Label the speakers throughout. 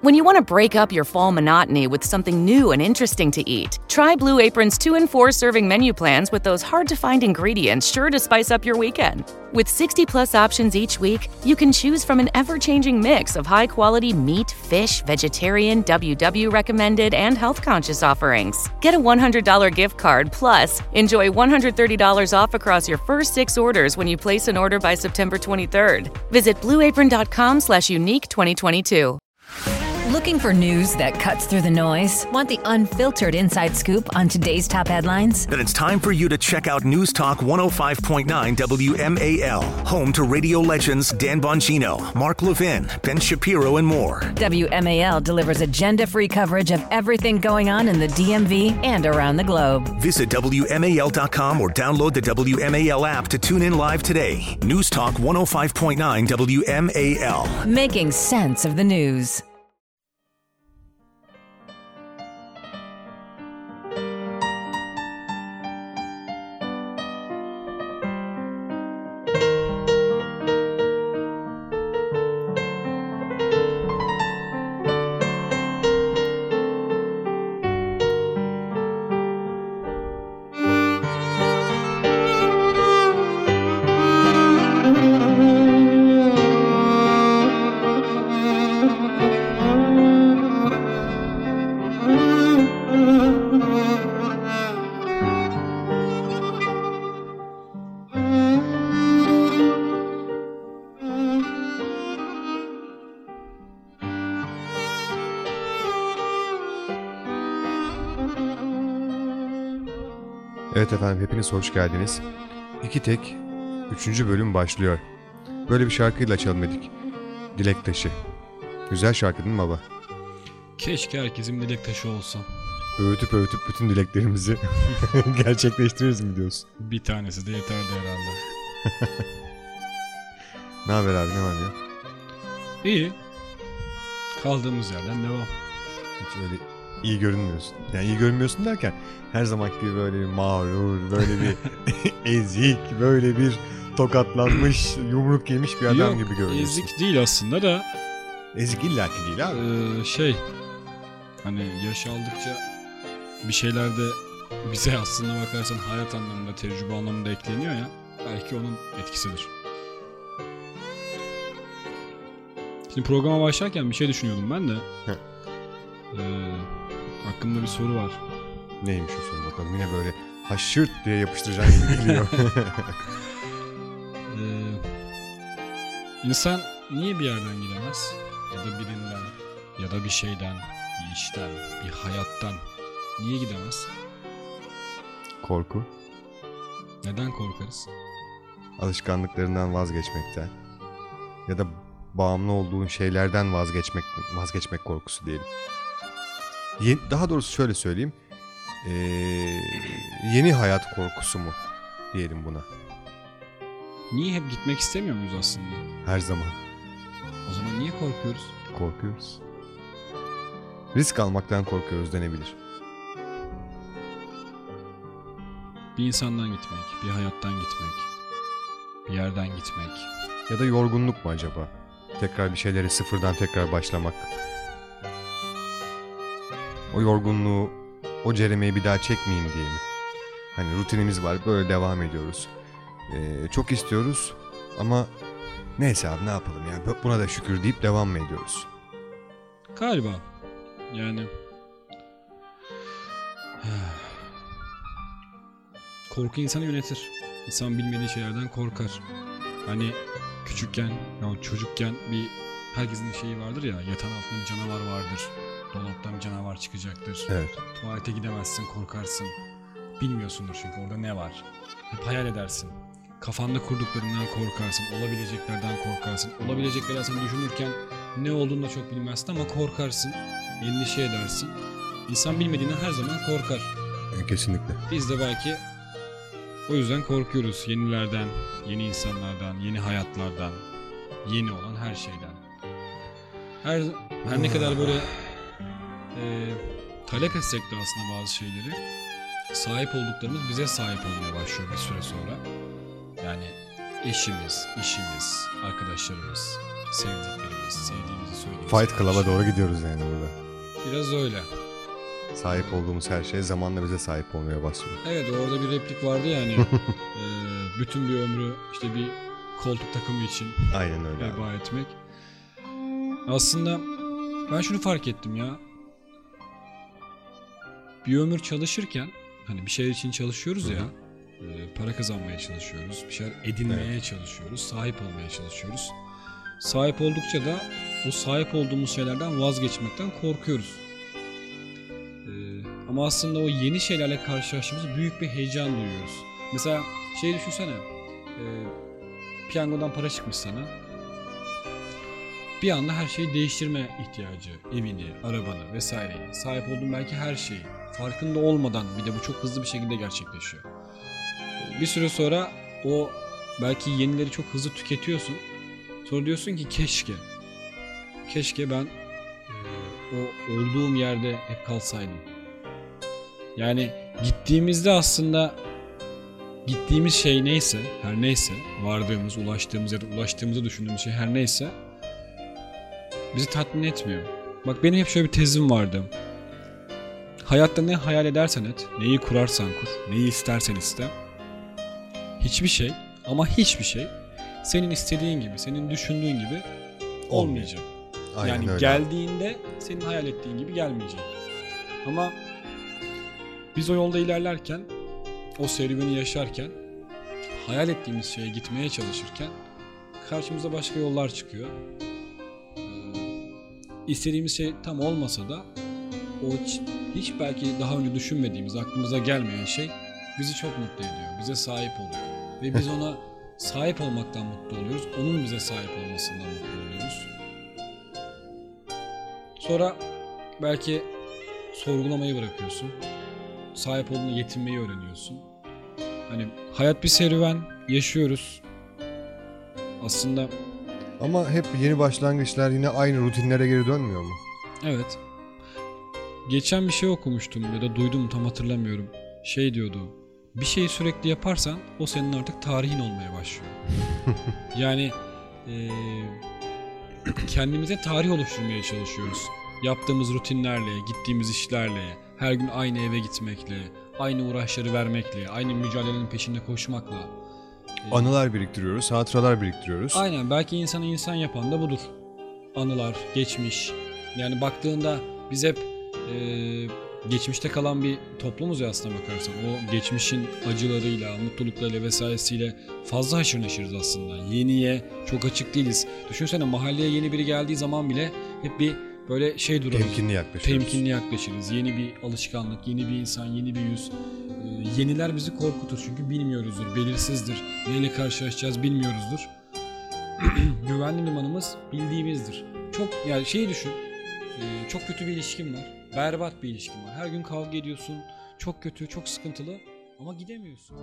Speaker 1: When you want to break up your fall monotony with something new and interesting to eat, try Blue Apron's 2 and 4 serving menu plans with those hard to find ingredients sure to spice up your weekend. With 60 plus options each week, you can choose from an ever changing mix of high quality meat, fish, vegetarian, WW recommended, and health conscious offerings. Get a $100 gift card plus enjoy $130 off across your first six orders when you place an order by September 23rd. Visit blueapron.com slash unique 2022.
Speaker 2: Looking for news that cuts through the noise? Want the unfiltered inside scoop on today's top headlines?
Speaker 3: Then it's time for you to check out News Talk 105.9 WMAL, home to radio legends Dan Bongino, Mark Levin, Ben Shapiro, and more.
Speaker 2: WMAL delivers agenda free coverage of everything going on in the DMV and around the globe.
Speaker 3: Visit WMAL.com or download the WMAL app to tune in live today. News Talk 105.9 WMAL.
Speaker 2: Making sense of the news.
Speaker 4: Efendim hepiniz hoş geldiniz. İki tek, üçüncü bölüm başlıyor. Böyle bir şarkıyla açalım dedik. Dilek Taşı. Güzel şarkı değil mi baba?
Speaker 5: Keşke herkesin dilek taşı olsa.
Speaker 4: Öğütüp öğütüp bütün dileklerimizi gerçekleştiririz mi diyorsun?
Speaker 5: Bir tanesi de yeterdi herhalde.
Speaker 4: Ne haber abi ne var ya?
Speaker 5: İyi. Kaldığımız yerden devam.
Speaker 4: Hiç öyle iyi görünmüyorsun. Yani iyi görünmüyorsun derken her zamanki gibi böyle bir mağrur, böyle bir ezik, böyle bir tokatlanmış, yumruk yemiş bir adam
Speaker 5: Yok,
Speaker 4: gibi görünüyorsun.
Speaker 5: Ezik değil aslında da
Speaker 4: Ezik illaki değil abi.
Speaker 5: eee, şey hani yaş aldıkça bir şeyler de bize aslında bakarsan hayat anlamında, tecrübe anlamında ekleniyor ya. Belki onun etkisidir. Şimdi programa başlarken bir şey düşünüyordum ben de.
Speaker 4: Heh.
Speaker 5: Aklımda bir soru var.
Speaker 4: Neymiş o soru bakalım. Yine böyle haşırt diye yapıştıracağın gibi geliyor.
Speaker 5: Ee, insan niye bir yerden gidemez? Ya da birinden, ya da bir şeyden, bir işten, bir hayattan niye gidemez?
Speaker 4: Korku,
Speaker 5: Neden korkarız?
Speaker 4: alışkanlıklarından vazgeçmekten ya da bağımlı olduğun şeylerden vazgeçmek vazgeçmek korkusu diyelim. Ye- daha doğrusu şöyle söyleyeyim. Ee, yeni hayat korkusu mu diyelim buna.
Speaker 5: Niye hep gitmek istemiyor muyuz aslında?
Speaker 4: Her zaman
Speaker 5: O zaman niye korkuyoruz?
Speaker 4: korkuyoruz. Risk almaktan korkuyoruz denebilir.
Speaker 5: Bir insandan gitmek, bir hayattan gitmek, bir yerden gitmek.
Speaker 4: Ya da yorgunluk mu acaba? Tekrar bir şeyleri sıfırdan tekrar başlamak. O yorgunluğu, o ceremeyi bir daha çekmeyeyim diye mi? Hani rutinimiz var, böyle devam ediyoruz. Ee, çok istiyoruz ama neyse abi ne yapalım ya buna da şükür deyip devam mı ediyoruz?
Speaker 5: Galiba. Yani... Korku insanı yönetir. İnsan bilmediği şeylerden korkar. Hani küçükken, ya çocukken bir herkesin şeyi vardır ya yatağın altında bir canavar vardır. Dolaptan bir canavar çıkacaktır.
Speaker 4: Evet.
Speaker 5: Tuvalete gidemezsin, korkarsın. Bilmiyorsundur çünkü orada ne var. Hep hayal edersin. Kafanda kurduklarından korkarsın, olabileceklerden korkarsın. Olabilecekleri aslında düşünürken ne olduğunu da çok bilmezsin ama korkarsın, endişe edersin. İnsan bilmediğinden her zaman korkar.
Speaker 4: E, Kesinlikle.
Speaker 5: Biz de belki o yüzden korkuyoruz yenilerden, yeni insanlardan, yeni hayatlardan, yeni olan her şeyden. Her her ne kadar böyle e, talep etsek de aslında bazı şeyleri sahip olduklarımız bize sahip olmaya başlıyor bir süre sonra. Yani eşimiz, işimiz, arkadaşlarımız, sevdiklerimiz, sevdiğimizi söylediğimiz
Speaker 4: Fight Club'a doğru gidiyoruz yani burada.
Speaker 5: Biraz öyle.
Speaker 4: Sahip olduğumuz her şey zamanla bize sahip olmaya başlıyor.
Speaker 5: Evet orada bir replik vardı yani. e, bütün bir ömrü işte bir koltuk takımı için
Speaker 4: Aynen öyle. abi.
Speaker 5: veba etmek. Aslında ben şunu fark ettim ya. Bir ömür çalışırken hani bir şey için çalışıyoruz ya. e, para kazanmaya çalışıyoruz. Bir şeyler edinmeye çalışıyoruz. Sahip olmaya çalışıyoruz. Sahip oldukça da o sahip olduğumuz şeylerden vazgeçmekten korkuyoruz. E, ama aslında o yeni şeylerle karşılaştığımızda büyük bir heyecan duyuyoruz. Mesela şey düşünsene. E, piyangodan para çıkmış sana bir anda her şeyi değiştirme ihtiyacı, evini, arabanı vesaireyi, sahip olduğun belki her şeyi farkında olmadan bir de bu çok hızlı bir şekilde gerçekleşiyor. Bir süre sonra o belki yenileri çok hızlı tüketiyorsun. Sonra diyorsun ki keşke, keşke ben e, o olduğum yerde hep kalsaydım. Yani gittiğimizde aslında gittiğimiz şey neyse, her neyse, vardığımız, ulaştığımız ya da ulaştığımızı düşündüğümüz şey her neyse bizi tatmin etmiyor. Bak benim hep şöyle bir tezim vardı. Hayatta ne hayal edersen et, neyi kurarsan kur, neyi istersen iste. Hiçbir şey ama hiçbir şey senin istediğin gibi, senin düşündüğün gibi olmayacak.
Speaker 4: Aynen
Speaker 5: yani
Speaker 4: öyle.
Speaker 5: geldiğinde senin hayal ettiğin gibi gelmeyecek. Ama biz o yolda ilerlerken, o serüveni yaşarken, hayal ettiğimiz şeye gitmeye çalışırken karşımıza başka yollar çıkıyor. Ee, istediğimiz şey tam olmasa da o hiç, belki daha önce düşünmediğimiz, aklımıza gelmeyen şey bizi çok mutlu ediyor. Bize sahip oluyor. Ve biz ona sahip olmaktan mutlu oluyoruz. Onun bize sahip olmasından mutlu oluyoruz. Sonra belki sorgulamayı bırakıyorsun. Sahip olduğuna yetinmeyi öğreniyorsun. Hani hayat bir serüven, yaşıyoruz. Aslında
Speaker 4: Ama hep yeni başlangıçlar yine aynı rutinlere geri dönmüyor mu?
Speaker 5: Evet. Geçen bir şey okumuştum ya da duydum tam hatırlamıyorum. Şey diyordu. Bir şeyi sürekli yaparsan o senin artık tarihin olmaya başlıyor. yani eee, kendimize tarih oluşturmaya çalışıyoruz. Yaptığımız rutinlerle, gittiğimiz işlerle, her gün aynı eve gitmekle, aynı uğraşları vermekle, aynı mücadelenin peşinde koşmakla.
Speaker 4: Anılar biriktiriyoruz, hatıralar biriktiriyoruz.
Speaker 5: Aynen belki insanı insan yapan da budur. Anılar, geçmiş. Yani baktığında biz hep eee, geçmişte kalan bir toplumuz ya aslına bakarsan. O geçmişin acılarıyla, mutluluklarıyla vesairesiyle fazla haşır neşiriz aslında. Yeniye çok açık değiliz. Düşünsene mahalleye yeni biri geldiği zaman bile hep bir böyle şey dururuz.
Speaker 4: Temkinli yaklaşıyoruz.
Speaker 5: Temkinli yaklaşırız. Yeni bir alışkanlık, yeni bir insan, yeni bir yüz. Ee, yeniler bizi korkutur çünkü bilmiyoruzdur, belirsizdir. Neyle karşılaşacağız bilmiyoruzdur. Güvenli limanımız bildiğimizdir. Çok yani şeyi düşün. e, çok kötü bir ilişkin var. Berbat bir ilişkin var. Her gün kavga ediyorsun. Çok kötü, çok sıkıntılı ama gidemiyorsun.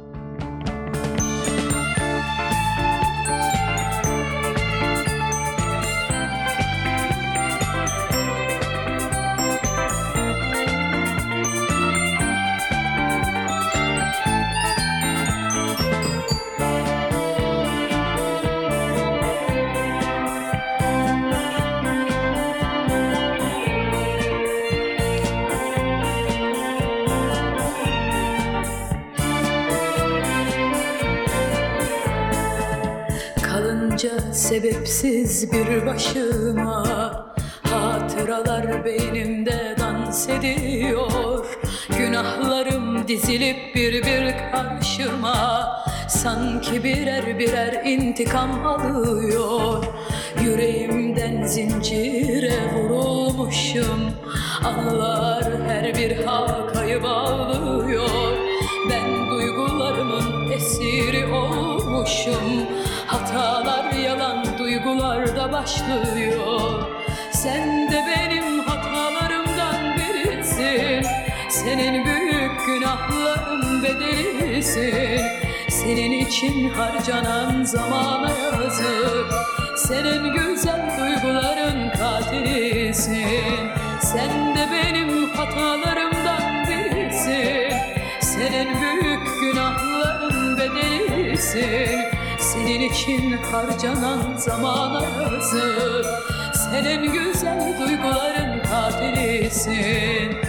Speaker 6: Sebepsiz bir başıma Hatıralar beynimde dans ediyor. Günahlarım dizilip bir bir karşıma Sanki birer birer intikam alıyor. Yüreğimden zincire vurulmuşum Anılar her bir halkayı bağlıyor. Ben esiri olmuşum. Hatalar yalan duygularda başlıyor. Sen de benim hatalarımdan birisin. Senin büyük günahların bedelisin. Senin için harcanan zamana yazık. Senin güzel duyguların katilisin. Sen de benim hatalarımdan birisin. Senin büyük bedelisin Senin için harcanan zamana yazık Sen en güzel duyguların katilisin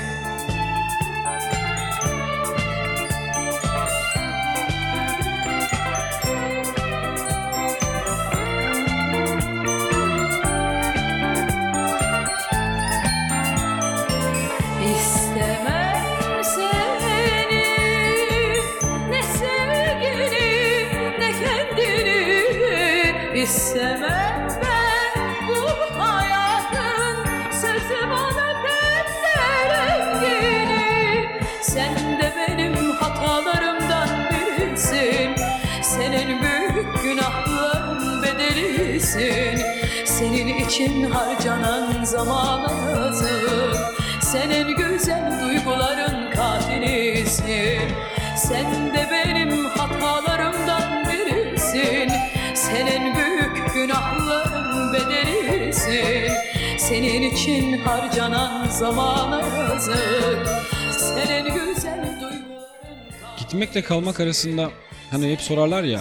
Speaker 6: İstemem ben bu hayatın Sözü bana pembe rengini. Sen de benim hatalarımdan birisin. Senin büyük günahların bedelisin. Senin için harcanan zamana yazık sen en güzel duyguların katilisin. Sen de benim hatalarımdan birisin. Sen en büyük günahların bedelisin Senin için harcanan zamana yazık Sen en güzel duyguların
Speaker 5: Gitmekle kalmak arasında hani hep sorarlar ya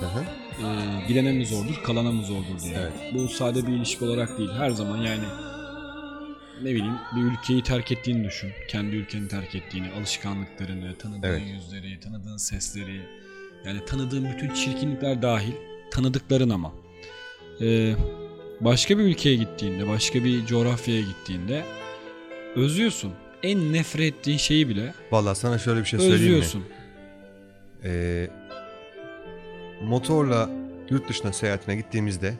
Speaker 4: hı.
Speaker 5: e, gidene mi zordur kalana mı zordur diye.
Speaker 4: Evet.
Speaker 5: Bu sade bir ilişki olarak değil her zaman yani ne bileyim bir ülkeyi terk ettiğini düşün. Kendi ülkeni terk ettiğini, alışkanlıklarını, tanıdığın
Speaker 4: Evet.
Speaker 5: yüzleri, tanıdığın sesleri yani tanıdığın bütün çirkinlikler dahil tanıdıkların ama. Ee, başka bir ülkeye gittiğinde, başka bir coğrafyaya gittiğinde özlüyorsun. En nefret ettiğin şeyi bile
Speaker 4: Vallahi sana şöyle bir şey söyleyeyim
Speaker 5: özlüyorsun.
Speaker 4: mi? Ee, motorla yurt dışına seyahatine gittiğimizde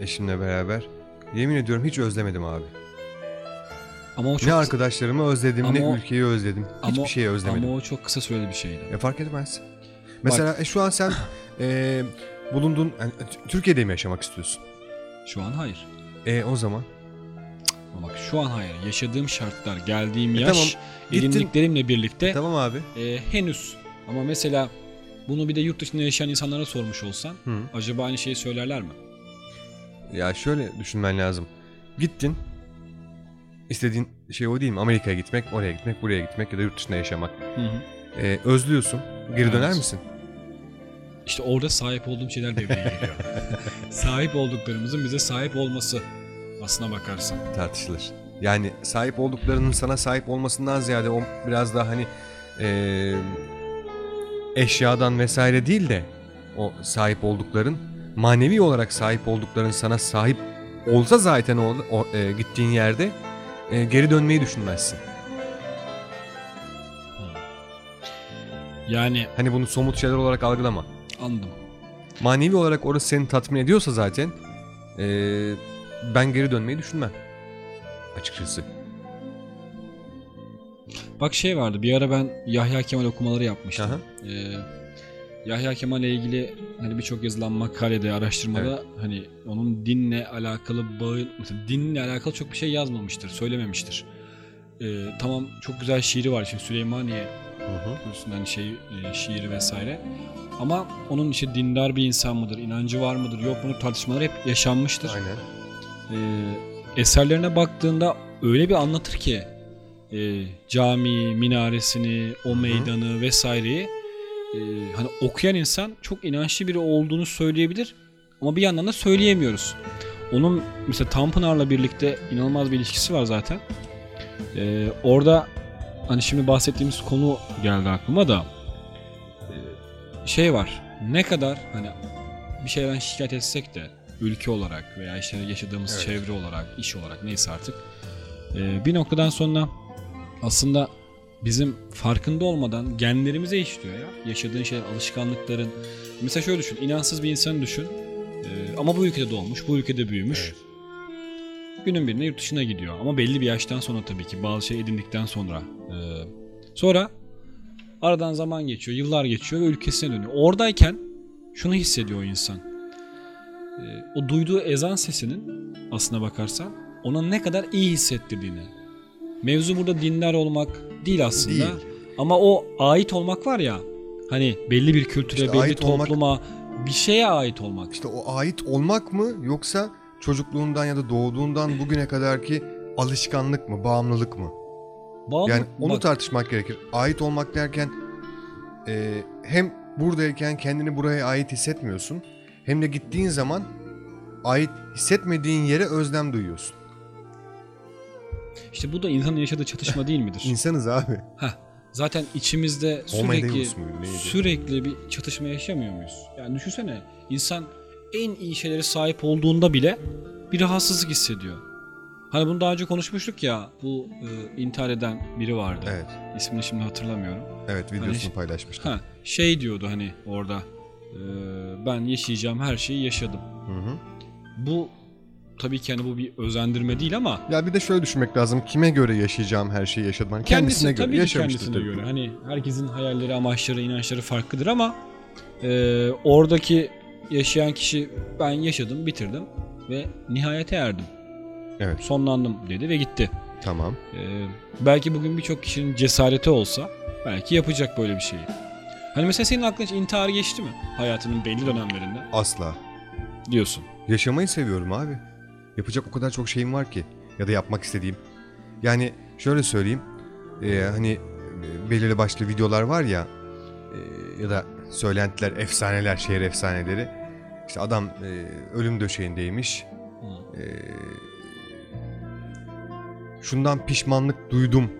Speaker 4: eşimle beraber yemin ediyorum hiç özlemedim abi.
Speaker 5: Ama o çok
Speaker 4: ne arkadaşlarımı özledim ne
Speaker 5: Ama o-
Speaker 4: ülkeyi özledim. Hiçbir
Speaker 5: ama,
Speaker 4: şeyi özlemedim.
Speaker 5: Ama o çok kısa süreli bir şeydi.
Speaker 4: E fark etmez. Mesela e, şu an sen e, bulunduğun yani, Türkiye'de mi yaşamak istiyorsun?
Speaker 5: Şu an hayır.
Speaker 4: E o zaman
Speaker 5: Ama bak şu an hayır. Yaşadığım şartlar, geldiğim
Speaker 4: E
Speaker 5: yaş,
Speaker 4: tamam, gittin.
Speaker 5: edindiklerimle birlikte
Speaker 4: tamam abi.
Speaker 5: e, henüz. Ama mesela bunu bir de yurt dışında yaşayan insanlara sormuş olsan
Speaker 4: Hı.
Speaker 5: acaba aynı şeyi söylerler mi?
Speaker 4: Ya şöyle düşünmen lazım. Gittin. İstediğin şey o değil mi? Amerika'ya gitmek, oraya gitmek, buraya gitmek ya da yurt dışında yaşamak.
Speaker 5: Hı hı.
Speaker 4: E, özlüyorsun. Geri döner
Speaker 5: Evet.
Speaker 4: misin?
Speaker 5: İşte orada sahip olduğum şeyler devreye giriyor. sahip olduklarımızın bize sahip olması aslına bakarsan.
Speaker 4: Tartışılır. Yani sahip olduklarının sana sahip olmasından ziyade o biraz daha hani e, eşyadan vesaire değil de o sahip oldukların manevi olarak sahip oldukların sana sahip olsa zaten o, o, e, gittiğin yerde e, geri dönmeyi düşünmezsin.
Speaker 5: Yani
Speaker 4: Hani bunu somut şeyler olarak algılama.
Speaker 5: Anladım.
Speaker 4: Manevi olarak orası seni tatmin ediyorsa zaten e, ben geri dönmeyi düşünmem. Açıkçası.
Speaker 5: Bak şey vardı bir ara ben Yahya Kemal okumaları yapmıştım.
Speaker 4: Aha.
Speaker 5: Ee, Yahya Kemal'le ilgili hani birçok yazılan makalede, araştırmada hani onun dinle alakalı bağı, mesela dinle alakalı çok bir şey yazmamıştır, söylememiştir. Ee, tamam çok güzel şiiri var şimdi Süleymaniye Üstünden şey e, şiiri vesaire. Ama onun işte dindar bir insan mıdır, inancı var mıdır, yok mu tartışmalar hep yaşanmıştır.
Speaker 4: Aynen.
Speaker 5: Ee, eserlerine baktığında öyle bir anlatır ki e, cami, minaresini, o meydanı vesaireyi e, hani okuyan insan çok inançlı biri olduğunu söyleyebilir ama bir yandan da söyleyemiyoruz. Onun mesela Tanpınar'la birlikte inanılmaz bir ilişkisi var zaten. Ee, orada hani şimdi bahsettiğimiz konu geldi aklıma da e, şey var ne kadar hani bir şeyden şikayet etsek de ülke olarak veya işte yaşadığımız
Speaker 4: Evet.
Speaker 5: çevre olarak, iş olarak neyse artık e, bir noktadan sonra aslında bizim farkında olmadan genlerimize işliyor ya. Yaşadığın şeyler, alışkanlıkların. Mesela şöyle düşün, inansız bir insanı düşün. E, ama bu ülkede doğmuş, bu ülkede büyümüş. Günün birine yurt dışına gidiyor. Ama belli bir yaştan sonra tabii ki bazı şey edindikten sonra. E, sonra aradan zaman geçiyor, yıllar geçiyor ve ülkesine dönüyor. Oradayken şunu hissediyor o insan. E, o duyduğu ezan sesinin aslına bakarsan ona ne kadar iyi hissettirdiğini. Mevzu burada dindar olmak değil aslında.
Speaker 4: Değil.
Speaker 5: Ama o ait olmak var ya. Hani belli bir kültüre,
Speaker 4: İşte
Speaker 5: belli
Speaker 4: ait olmak-
Speaker 5: topluma, bir şeye ait olmak.
Speaker 4: İşte o ait olmak mı yoksa çocukluğundan ya da doğduğundan bugüne kadarki alışkanlık mı, bağımlılık mı?
Speaker 5: Bağımlı-
Speaker 4: Yani onu
Speaker 5: bak,
Speaker 4: tartışmak gerekir. Ait olmak derken e, hem buradayken kendini buraya ait hissetmiyorsun. Hem de gittiğin zaman ait hissetmediğin yere özlem duyuyorsun.
Speaker 5: İşte bu da insanın yaşadığı çatışma değil midir?
Speaker 4: İnsanız abi.
Speaker 5: Heh, zaten içimizde sürekli
Speaker 4: muydu,
Speaker 5: sürekli bir çatışma yaşamıyor muyuz? Yani düşünsene insan en iyi şeylere sahip olduğunda bile bir rahatsızlık hissediyor. Hani bunu daha önce konuşmuştuk ya bu e, intihar eden biri vardı.
Speaker 4: Evet.
Speaker 5: İsmini şimdi hatırlamıyorum.
Speaker 4: Evet videosunu
Speaker 5: Hani-
Speaker 4: paylaşmıştım.
Speaker 5: Ha, şey diyordu hani orada e, ben yaşayacağım her şeyi yaşadım.
Speaker 4: Hı hı.
Speaker 5: Bu tabii ki hani bu bir özendirme değil ama
Speaker 4: Ya bir de şöyle düşünmek lazım. Kime göre yaşayacağım her şeyi yaşadım? Hani kendisine
Speaker 5: kendisi
Speaker 4: göre
Speaker 5: tabii
Speaker 4: yaşamıştır
Speaker 5: kendisine
Speaker 4: tabii.
Speaker 5: göre. Hani herkesin hayalleri, amaçları, inançları farklıdır ama e, oradaki yaşayan kişi ben yaşadım, bitirdim ve nihayete erdim.
Speaker 4: Evet.
Speaker 5: Sonlandım dedi ve gitti.
Speaker 4: Tamam.
Speaker 5: E, belki bugün birçok kişinin cesareti olsa belki yapacak böyle bir şeyi. Hani mesela senin aklına hiç intihar geçti mi? Hayatının belli dönemlerinde
Speaker 4: Asla.
Speaker 5: diyorsun.
Speaker 4: Yaşamayı seviyorum abi. Yapacak o kadar çok şeyim var ki. Ya da yapmak istediğim. Yani şöyle söyleyeyim. e, hani e, belirli başlı videolar var ya. e, ya da söylentiler, efsaneler, şehir efsaneleri. İşte adam e, ölüm döşeğindeymiş. E, şundan pişmanlık duydum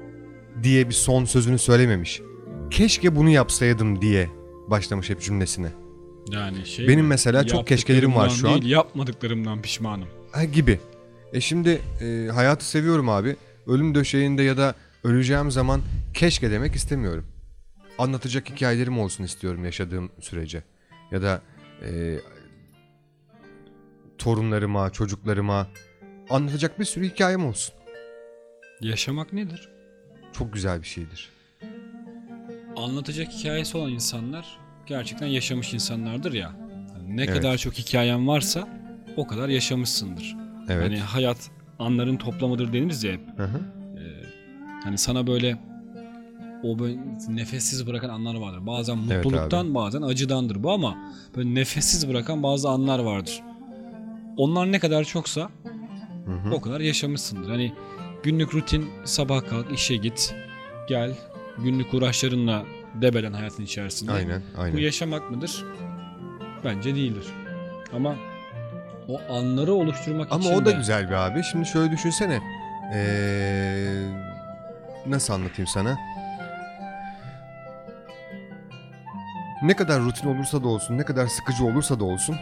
Speaker 4: diye bir son sözünü söylememiş. Keşke bunu yapsaydım diye başlamış hep cümlesine.
Speaker 5: Yani şey
Speaker 4: Benim mesela çok keşkelerim var şu an.
Speaker 5: Değil, yapmadıklarımdan pişmanım.
Speaker 4: Ha, gibi. E şimdi e, hayatı seviyorum abi. Ölüm döşeğinde ya da öleceğim zaman keşke demek istemiyorum. Anlatacak hikayelerim olsun istiyorum yaşadığım sürece. Ya da e, torunlarıma, çocuklarıma anlatacak bir sürü hikayem olsun.
Speaker 5: Yaşamak nedir?
Speaker 4: Çok güzel bir şeydir.
Speaker 5: anlatacak hikayesi olan insanlar gerçekten yaşamış insanlardır ya. Hani ne
Speaker 4: Evet.
Speaker 5: kadar çok hikayen varsa o kadar yaşamışsındır.
Speaker 4: Evet.
Speaker 5: Hani hayat anların toplamıdır deniriz ya hep.
Speaker 4: Hı hı.
Speaker 5: Hani sana böyle o böyle nefessiz bırakan anlar vardır. Bazen
Speaker 4: Evet
Speaker 5: mutluluktan bazen acıdandır bu ama böyle nefessiz bırakan bazı anlar vardır. Onlar ne kadar çoksa
Speaker 4: Hı hı.
Speaker 5: o kadar yaşamışsındır. Hani günlük rutin sabah kalk işe git gel günlük uğraşlarınla debelen hayatın içerisinde.
Speaker 4: Aynen,
Speaker 5: Bu
Speaker 4: aynen.
Speaker 5: yaşamak mıdır? Bence değildir. Ama o anları oluşturmak
Speaker 4: Ama
Speaker 5: için
Speaker 4: o da
Speaker 5: de-
Speaker 4: güzel bir abi. Şimdi şöyle düşünsene. Ee, nasıl anlatayım sana? Ne kadar rutin olursa da olsun, ne kadar sıkıcı olursa da olsun,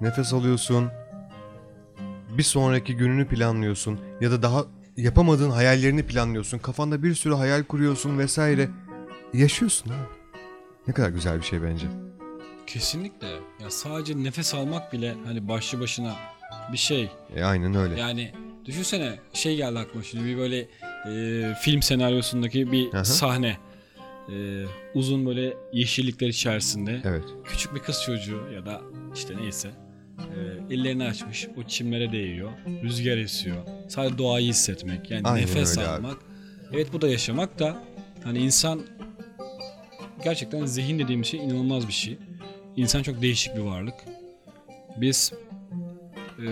Speaker 4: nefes alıyorsun. Bir sonraki gününü planlıyorsun ya da daha yapamadığın hayallerini planlıyorsun. Kafanda bir sürü hayal kuruyorsun vesaire. Yaşıyorsun abi. Ne kadar güzel bir şey bence.
Speaker 5: Kesinlikle. Ya sadece nefes almak bile hani başlı başına bir şey.
Speaker 4: E, aynen öyle.
Speaker 5: Yani düşünsene şey geldi aklıma şimdi bir böyle e, film senaryosundaki bir
Speaker 4: Aha.
Speaker 5: sahne. E, uzun böyle yeşillikler içerisinde
Speaker 4: Evet.
Speaker 5: küçük bir kız çocuğu ya da işte neyse e, ellerini açmış o çimlere değiyor. Rüzgar esiyor. Sadece doğayı hissetmek. Yani
Speaker 4: Aynen
Speaker 5: nefes
Speaker 4: öyle abi.
Speaker 5: almak. Evet bu da yaşamak da hani insan gerçekten zihin dediğimiz şey inanılmaz bir şey. İnsan çok değişik bir varlık. Biz e,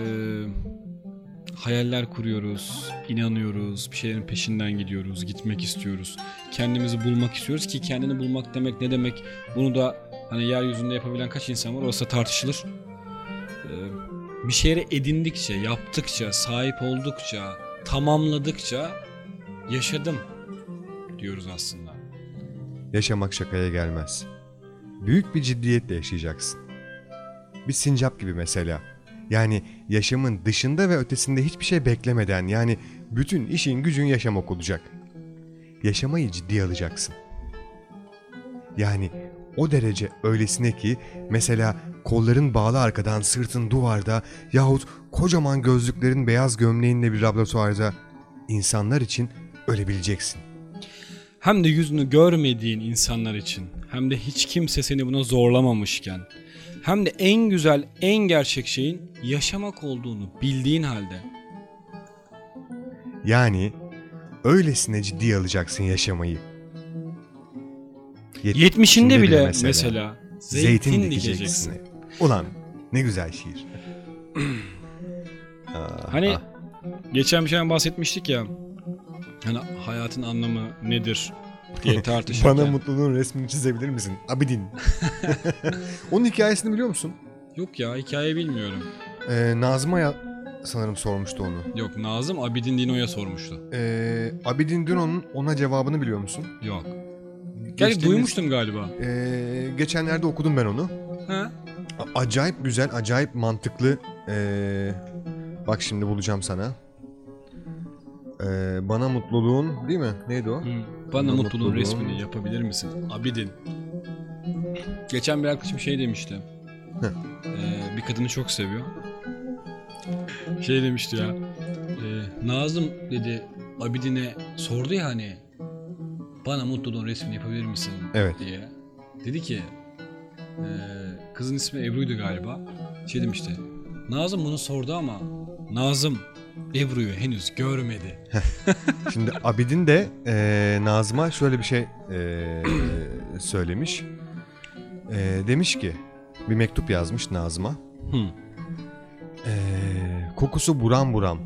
Speaker 5: hayaller kuruyoruz, inanıyoruz, bir şeylerin peşinden gidiyoruz, gitmek istiyoruz. Kendimizi bulmak istiyoruz ki kendini bulmak demek ne demek? Bunu da hani yeryüzünde yapabilen kaç insan var orası tartışılır. E, bir şeyleri edindikçe, yaptıkça, sahip oldukça, tamamladıkça yaşadım diyoruz aslında.
Speaker 4: Yaşamak şakaya gelmez. Büyük bir ciddiyetle yaşayacaksın. Bir sincap gibi mesela. Yani yaşamın dışında ve ötesinde hiçbir şey beklemeden yani bütün işin gücün yaşamak olacak. Yaşamayı ciddiye alacaksın. Yani o derece öylesine ki mesela kolların bağlı arkadan sırtın duvarda yahut kocaman gözlüklerin beyaz gömleğinle bir laboratuvarda insanlar için ölebileceksin.
Speaker 5: Hem de yüzünü görmediğin insanlar için hem de hiç kimse seni buna zorlamamışken hem de en güzel en gerçek şeyin yaşamak olduğunu bildiğin halde
Speaker 4: Yani öylesine ciddiye alacaksın yaşamayı. Yet-
Speaker 5: 70'inde bile mesela, zeytin,
Speaker 4: zeytin
Speaker 5: dikeceksin.
Speaker 4: dikeceksin. Ulan ne güzel şiir.
Speaker 5: Hani
Speaker 4: ah.
Speaker 5: geçen bir şeyden bahsetmiştik ya. Hani hayatın anlamı nedir? Diye tartışırken.
Speaker 4: Bana mutluluğun resmini çizebilir misin? Abidin. Onun hikayesini biliyor musun?
Speaker 5: Yok ya hikaye bilmiyorum.
Speaker 4: Ee, Nazım'a ya- sanırım sormuştu onu.
Speaker 5: Yok Nazım Abidin Dino'ya sormuştu.
Speaker 4: Ee, Abidin Dino'nun ona cevabını biliyor musun?
Speaker 5: Yok. Gel
Speaker 4: Geçtiğimiz-
Speaker 5: duymuştum galiba.
Speaker 4: Ee, geçenlerde okudum ben onu.
Speaker 5: Ha?
Speaker 4: Acayip güzel, acayip mantıklı. Ee, bak şimdi bulacağım sana. Ee, bana mutluluğun değil mi? Neydi o?
Speaker 5: Hı. Bana
Speaker 4: Bana
Speaker 5: mutluluğun
Speaker 4: mutluluğun-
Speaker 5: resmini yapabilir misin? Abidin. Geçen bir arkadaşım şey demişti. Ee, bir kadını çok seviyor. Şey demişti ya. e, Nazım dedi Abidin'e sordu ya hani bana mutluluğun resmini yapabilir misin
Speaker 4: Evet.
Speaker 5: diye. Dedi ki e, kızın ismi Ebru'ydu galiba. Şey demişti. Nazım bunu sordu ama Nazım Ebru'yu henüz görmedi.
Speaker 4: Şimdi Abidin de ee, Nazım'a şöyle bir şey ee, söylemiş. Ee, demiş ki bir mektup yazmış Nazım'a. Ee, kokusu buram buram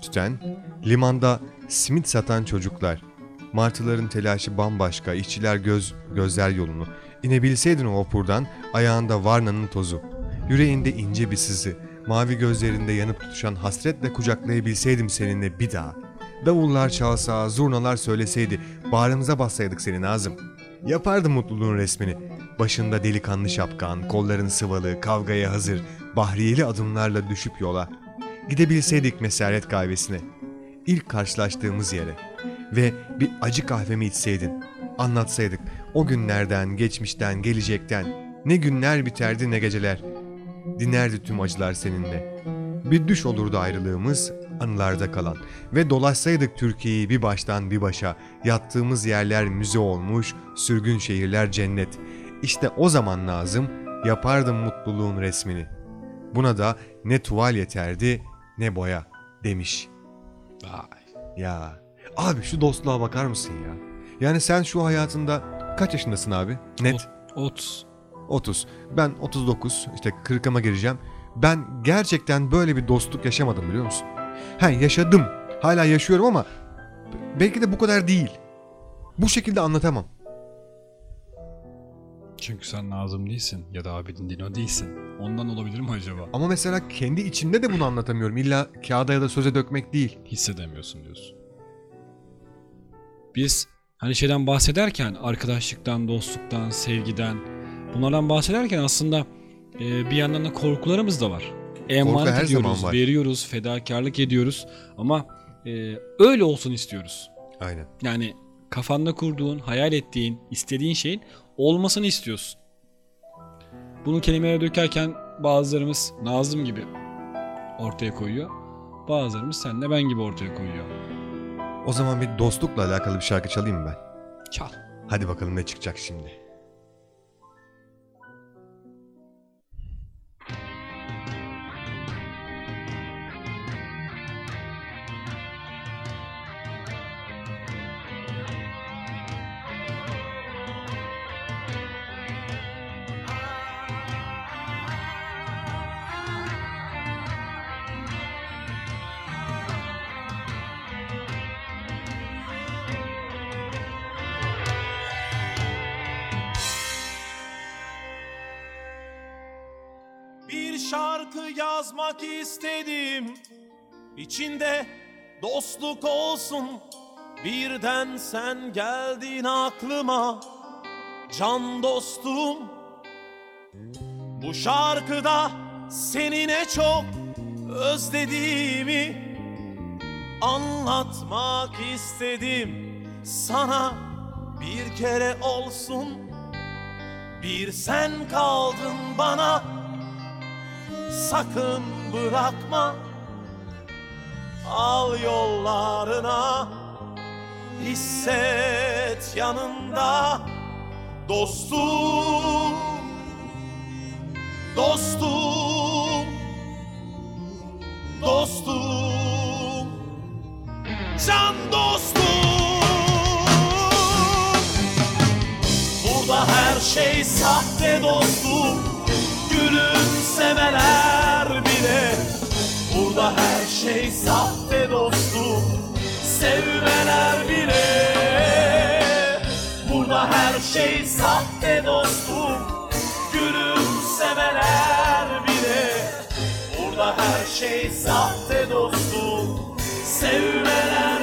Speaker 4: tüten, limanda simit satan çocuklar, martıların telaşı bambaşka, işçiler göz gözler yolunu. İnebilseydin o vapurdan, ayağında varnanın tozu, yüreğinde ince bir sızı, mavi gözlerinde yanıp tutuşan hasretle kucaklayabilseydim seninle bir daha. Davullar çalsa, zurnalar söyleseydi, bağrımıza bassaydık seni Nazım. Yapardım mutluluğun resmini. Başında delikanlı şapkan, kolların sıvalı, kavgaya hazır, bahriyeli adımlarla düşüp yola. Gidebilseydik mesaret kahvesine. İlk karşılaştığımız yere. Ve bir acı kahvemi içseydin. Anlatsaydık o günlerden, geçmişten, gelecekten. Ne günler biterdi ne geceler. Dinerdi tüm acılar seninle. Bir düş olurdu ayrılığımız, anılarda kalan. Ve dolaşsaydık Türkiye'yi bir baştan bir başa, yattığımız yerler müze olmuş, sürgün şehirler cennet. İşte o zaman Nazım, yapardım mutluluğun resmini. Buna da ne tuval yeterdi ne boya demiş.
Speaker 5: Vay.
Speaker 4: Ya abi şu dostluğa bakar mısın ya? Yani sen şu hayatında kaç yaşındasın abi? Net.
Speaker 5: Ot.
Speaker 4: 30. Ben 39 işte 40'ama gireceğim. Ben gerçekten böyle bir dostluk yaşamadım biliyor musun? He yaşadım. Hala yaşıyorum ama belki de bu kadar değil. Bu şekilde anlatamam.
Speaker 5: Çünkü sen Nazım değilsin ya da Abidin Dino değilsin. Ondan olabilir mi acaba?
Speaker 4: Ama mesela kendi içimde de bunu anlatamıyorum. İlla kağıda ya da söze dökmek değil.
Speaker 5: Hissedemiyorsun diyorsun. Biz hani şeyden bahsederken arkadaşlıktan, dostluktan, sevgiden bunlardan bahsederken aslında e, bir yandan da korkularımız da var. Emanet
Speaker 4: her
Speaker 5: ediyoruz,
Speaker 4: zaman var.
Speaker 5: veriyoruz, fedakarlık ediyoruz ama e, öyle olsun istiyoruz.
Speaker 4: Aynen.
Speaker 5: Yani kafanda kurduğun, hayal ettiğin, istediğin şeyin olmasını istiyorsun. Bunu kelimelere dökerken bazılarımız Nazım gibi ortaya koyuyor. Bazılarımız senle ben gibi ortaya koyuyor.
Speaker 4: O zaman bir dostlukla alakalı bir şarkı çalayım mı ben?
Speaker 5: Çal.
Speaker 4: Hadi bakalım ne çıkacak şimdi.
Speaker 7: Yazmak istedim. İçinde dostluk olsun. Birden sen geldin aklıma. Can dostum Bu şarkıda seni ne çok özlediğimi Anlatmak istedim. Sana bir kere olsun. Bir sen kaldın bana sakın bırakma. Al yollarına. Hisset yanında. Dostum. Dostum. Dostum. Can dostum. Burada her şey sahte dostum Gülümsemeler bile. Burada her şey sahte dostum Sevmeler bile. Şey sahte dostum Gülümsemeler bile. Burada her şey sahte dostum Sevmeler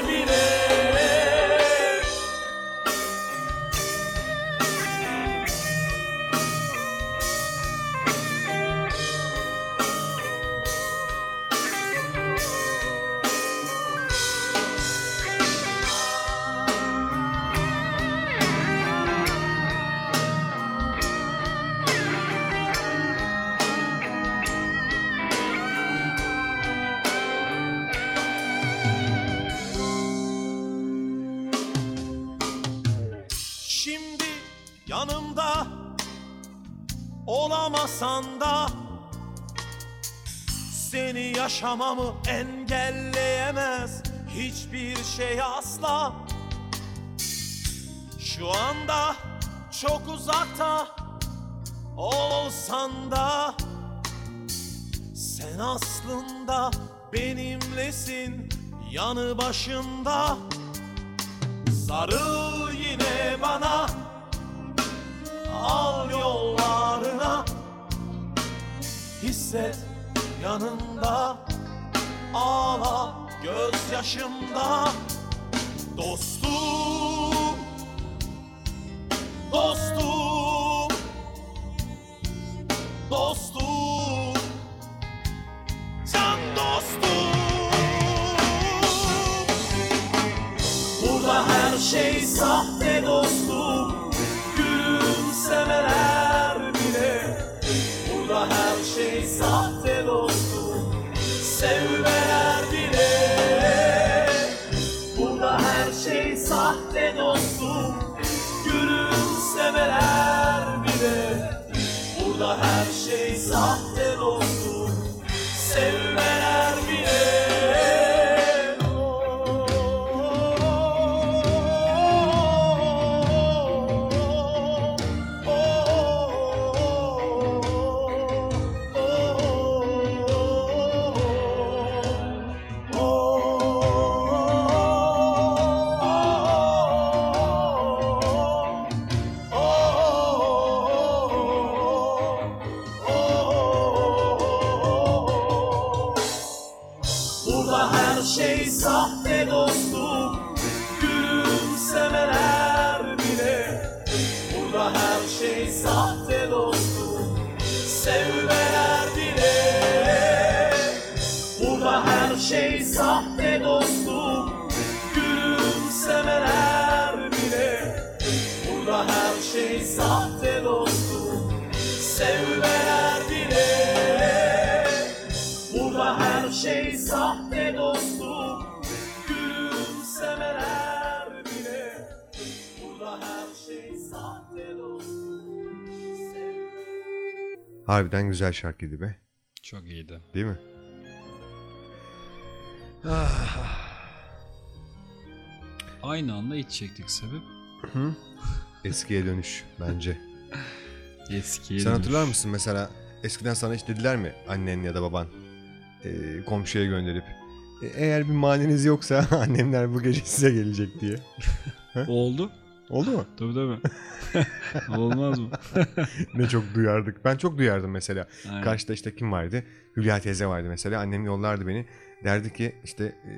Speaker 7: olamasan da Seni yaşamamı engelleyemez hiçbir şey asla. Şu anda çok uzakta olsan da Sen aslında benimlesin yanı başımda Sarıl yine bana Hisset yanında Ağla gözyaşımda. Dostum Dostum Dostum. Can dostum. Burada her şey sahte Sevmeler bile. Burada her şey sahte dostum. Gülümsemeler bile. Burada her şey sahte
Speaker 4: Harbiden güzel şarkıydı be.
Speaker 5: Çok iyiydi.
Speaker 4: Değil mi?
Speaker 5: Aynı anda iç çektik sebep.
Speaker 4: Eskiye dönüş bence.
Speaker 5: Eskiye
Speaker 4: Sen
Speaker 5: dönüş.
Speaker 4: hatırlar mısın mesela eskiden sana hiç dediler mi annen ya da baban e, komşuya gönderip "E, eğer bir maniniz yoksa annemler bu gece size gelecek diye.
Speaker 5: Oldu.
Speaker 4: Oldu mu?
Speaker 5: Tabii tabii. Olmaz mı?
Speaker 4: ne çok duyardık. Ben çok duyardım mesela.
Speaker 5: Aynen.
Speaker 4: Karşıda işte kim vardı? Hülya teyze vardı mesela. Annem yollardı beni. Derdi ki işte e,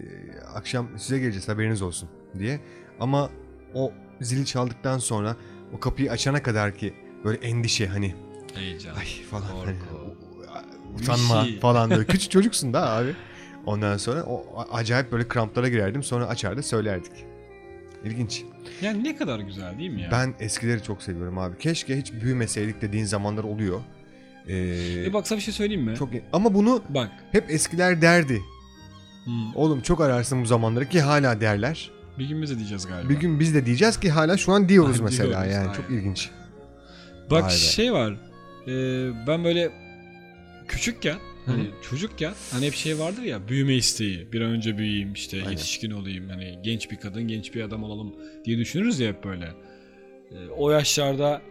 Speaker 4: akşam size geleceğiz haberiniz olsun diye. Ama o zili çaldıktan sonra o kapıyı açana kadar ki böyle endişe hani
Speaker 5: Heyecan.
Speaker 4: ay falan
Speaker 5: korku.
Speaker 4: hani, utanma
Speaker 5: şey.
Speaker 4: falan böyle. Küçük çocuksun da abi. Ondan sonra o acayip böyle kramplara girerdim. Sonra açardı söylerdik. İlginç.
Speaker 5: Yani ne kadar güzel değil mi ya?
Speaker 4: Ben eskileri çok seviyorum abi. Keşke hiç büyümeseydik dediğin zamanlar oluyor. Ee,
Speaker 5: E bak sana bir şey söyleyeyim mi?
Speaker 4: çok ama bunu
Speaker 5: Bak.
Speaker 4: hep eskiler derdi.
Speaker 5: Hmm.
Speaker 4: Oğlum çok ararsın bu zamanları ki hala derler.
Speaker 5: Bir gün biz de diyeceğiz galiba.
Speaker 4: Bir gün biz de diyeceğiz ki hala şu an diyoruz
Speaker 5: Ay,
Speaker 4: mesela
Speaker 5: diyoruz,
Speaker 4: yani
Speaker 5: aynen.
Speaker 4: çok ilginç.
Speaker 5: Bak
Speaker 4: Vay
Speaker 5: şey var. e, ben böyle küçükken hani çocukken hani hep şey vardır ya büyüme isteği. Bir an önce büyüyeyim işte
Speaker 4: Aynen.
Speaker 5: yetişkin olayım. Hani genç bir kadın genç bir adam olalım diye düşünürüz ya hep böyle. E, o yaşlarda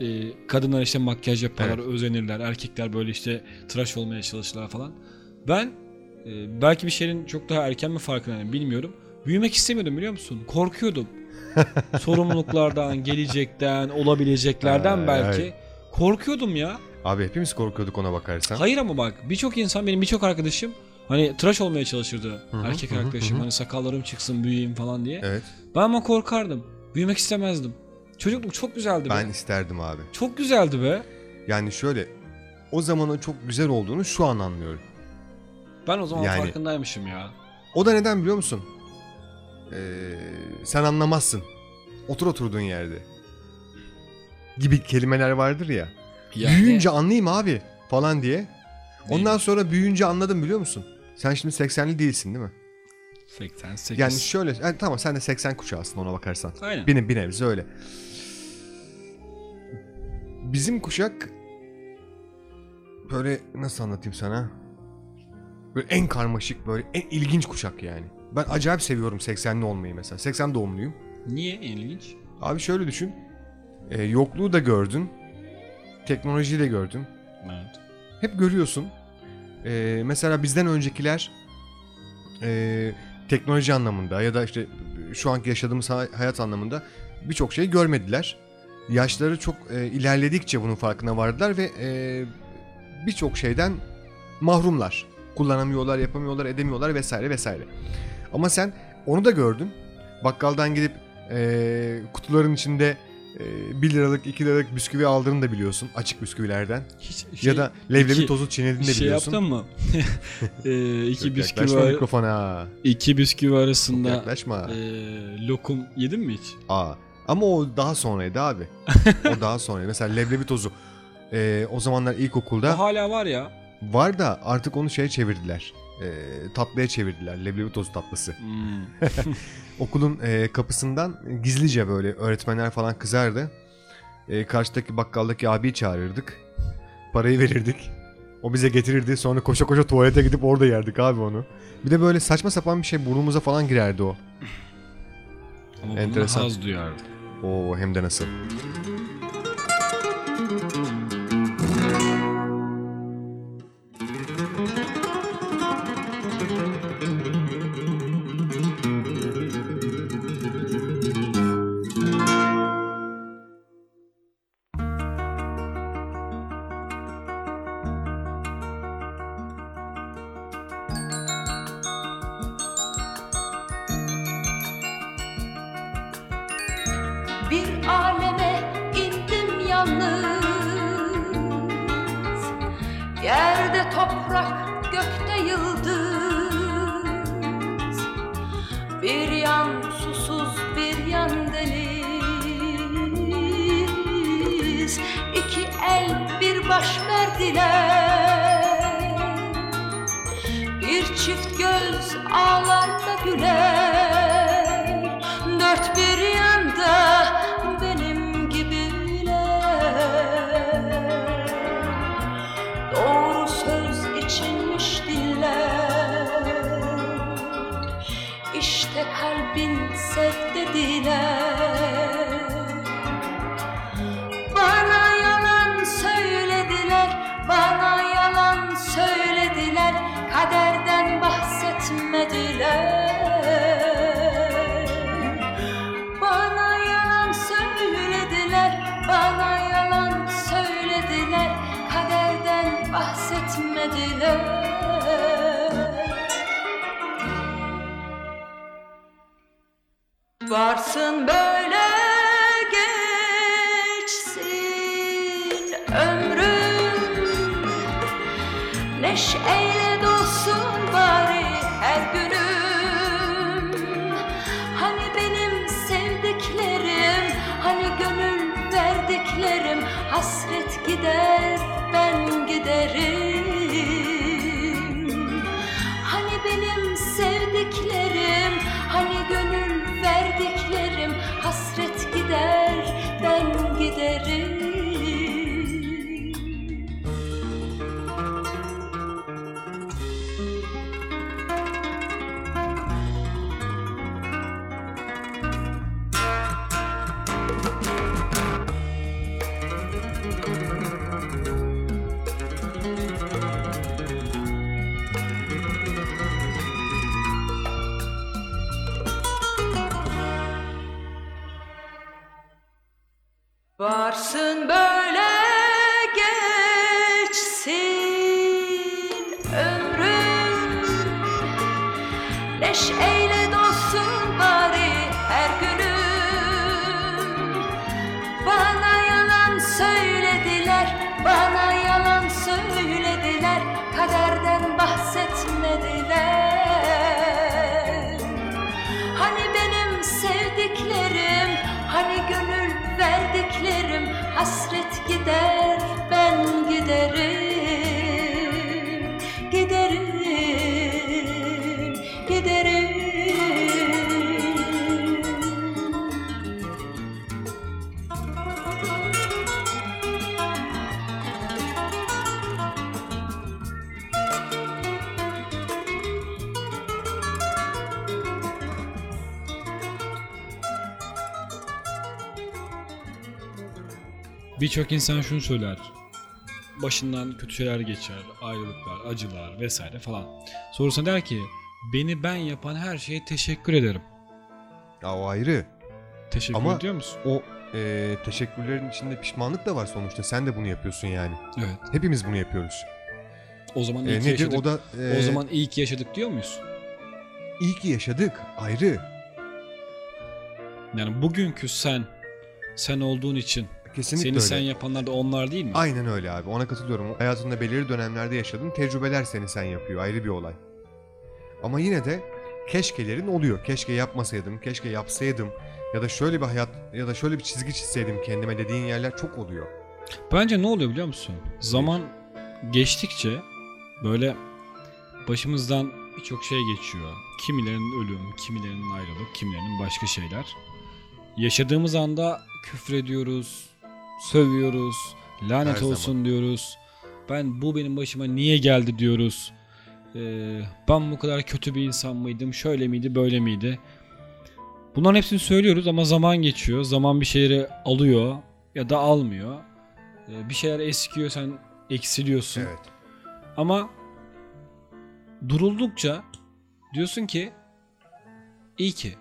Speaker 5: e, kadınlar işte makyaj yaparlar,
Speaker 4: Evet.
Speaker 5: özenirler. Erkekler böyle işte tıraş olmaya çalışırlar falan. Ben e, belki bir şeyin çok daha erken mi farkındayım bilmiyorum. Büyümek istemiyordum biliyor musun? Korkuyordum. Sorumluluklardan, gelecekten, olabileceklerden belki.
Speaker 4: ay.
Speaker 5: Korkuyordum ya.
Speaker 4: Abi hepimiz korkuyorduk ona bakarsan.
Speaker 5: Hayır ama bak birçok insan benim birçok arkadaşım hani tıraş olmaya çalışırdı. Erkek
Speaker 4: hı hı,
Speaker 5: arkadaşım
Speaker 4: hı hı.
Speaker 5: hani sakallarım çıksın büyüyeyim falan diye.
Speaker 4: Evet.
Speaker 5: Ben ama korkardım. Büyümek istemezdim. Çocukluk çok güzeldi
Speaker 4: Ben
Speaker 5: be.
Speaker 4: isterdim abi.
Speaker 5: Çok güzeldi be.
Speaker 4: Yani şöyle o zamanın çok güzel olduğunu şu an anlıyorum.
Speaker 5: Ben o zaman
Speaker 4: Yani-
Speaker 5: farkındaymışım ya.
Speaker 4: O da neden biliyor musun? Ee, sen anlamazsın. Otur oturduğun yerde. Gibi kelimeler vardır ya.
Speaker 5: Yani-
Speaker 4: Büyüyünce anlayayım abi falan diye. Ondan sonra büyüyünce anladım biliyor musun? Sen şimdi 80'li değilsin değil mi?
Speaker 5: 88.
Speaker 4: Yani şöyle yani tamam sen de 80 kuşağısın ona bakarsan.
Speaker 5: Aynen.
Speaker 4: Bir, bir nebze öyle. Bizim kuşak böyle nasıl anlatayım sana? Böyle en karmaşık böyle en ilginç kuşak yani. Ben acayip seviyorum 80'li olmayı mesela. 80 doğumluyum.
Speaker 5: Niye ilginç?
Speaker 4: Abi şöyle düşün. Ee, yokluğu da gördün. Teknolojiyi de gördün.
Speaker 5: Evet.
Speaker 4: Hep görüyorsun. Ee, mesela bizden öncekiler ee, teknoloji anlamında ya da işte şu anki yaşadığımız ha- hayat anlamında birçok şey görmediler. Yaşları çok ee, ilerledikçe bunun farkına vardılar ve ee, birçok şeyden mahrumlar. Kullanamıyorlar, yapamıyorlar, edemiyorlar vesaire vesaire. Ama sen onu da gördün. Bakkaldan gidip ee, kutuların içinde ee, 1 liralık 2 liralık bisküvi aldığını da biliyorsun. Açık bisküvilerden.
Speaker 5: Hiç
Speaker 4: ya da leblebi
Speaker 5: iki-
Speaker 4: tozu çiğnediğini de
Speaker 5: şey
Speaker 4: biliyorsun.
Speaker 5: yaptın mı? ee, iki
Speaker 4: Çok
Speaker 5: bisküvi ar-
Speaker 4: mikrofona.
Speaker 5: iki bisküvi
Speaker 4: Çok
Speaker 5: arasında
Speaker 4: yaklaşma.
Speaker 5: ee, lokum yedin mi hiç?
Speaker 4: Aa. Ama o daha sonraydı abi. o daha sonraydı. Mesela leblebi tozu. Ee, o zamanlar
Speaker 5: O
Speaker 4: ilkokulda
Speaker 5: hala var ya.
Speaker 4: var da artık onu şeye çevirdiler. Ee, tatlıya çevirdiler. Leblebi tozu tatlısı.
Speaker 5: Hmm.
Speaker 4: Okulun e, kapısından gizlice böyle öğretmenler falan kızardı. E, karşıdaki bakkaldaki abiyi çağırırdık. Parayı verirdik. O bize getirirdi. Sonra koşa koşa tuvalete gidip orada yerdik abi onu. Bir de böyle saçma sapan bir şey burnumuza falan girerdi o.
Speaker 5: Ama
Speaker 4: Enteresan.
Speaker 5: haz duyardı.
Speaker 4: Oo hem de nasıl.
Speaker 8: Hasret gider ben giderim
Speaker 9: olmasın böyle geçsin. Ömrüm Neşeyle
Speaker 5: Birçok insan şunu söyler. Başından kötü şeyler geçer, ayrılıklar, acılar vesaire falan. Sonrasında der ki beni ben yapan her şeye teşekkür ederim.
Speaker 6: Ya o ayrı.
Speaker 5: Teşekkür
Speaker 6: Ama-
Speaker 5: ediyor musun?
Speaker 6: O e, teşekkürlerin içinde pişmanlık da var sonuçta. Sen de bunu yapıyorsun yani.
Speaker 5: Evet.
Speaker 6: Hepimiz bunu yapıyoruz.
Speaker 5: O zaman
Speaker 6: E,
Speaker 5: iyi ki
Speaker 6: nedir?
Speaker 5: yaşadık.
Speaker 6: O da e,
Speaker 5: O zaman iyi ki yaşadık diyor muyuz?
Speaker 6: iyi ki yaşadık. Ayrı.
Speaker 5: Yani bugünkü sen sen olduğun için
Speaker 6: Kesinlikle
Speaker 5: seni
Speaker 6: öyle.
Speaker 5: sen yapanlar da onlar değil mi?
Speaker 6: Aynen öyle abi. Ona katılıyorum. Hayatında belirli dönemlerde yaşadığın tecrübeler seni sen yapıyor. Ayrı bir olay. Ama yine de keşkelerin oluyor. Keşke yapmasaydım, keşke yapsaydım ya da şöyle bir hayat ya da şöyle bir çizgi çizseydim kendime dediğin yerler çok oluyor.
Speaker 5: Bence ne oluyor biliyor musun? Zaman geçtikçe böyle başımızdan birçok şey geçiyor. Kimilerinin ölüm, kimilerinin ayrılık, kimilerinin başka şeyler. Yaşadığımız anda küfrediyoruz, sövüyoruz, lanet
Speaker 6: Her
Speaker 5: olsun diyoruz. Ben bu benim başıma niye geldi diyoruz. Ee, ben bu kadar kötü bir insan mıydım, şöyle miydi, böyle miydi? Bunların hepsini söylüyoruz ama zaman geçiyor. Zaman bir şeyleri alıyor ya da almıyor. Ee, bir şeyler eskiyor sen eksiliyorsun.
Speaker 6: Evet.
Speaker 5: Ama duruldukça diyorsun ki iyi ki.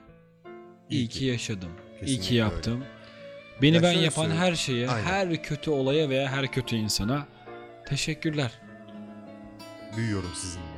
Speaker 5: iyi
Speaker 6: İyi
Speaker 5: ki.
Speaker 6: ki.
Speaker 5: yaşadım. iyi
Speaker 6: Kesinlikle
Speaker 5: ki
Speaker 6: öyle.
Speaker 5: Beni
Speaker 6: Ya
Speaker 5: ben yapan
Speaker 6: söyleyeyim.
Speaker 5: her şeye,
Speaker 6: Aynen.
Speaker 5: her kötü olaya veya her kötü insana teşekkürler.
Speaker 6: Büyüyorum sizinle.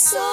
Speaker 9: Son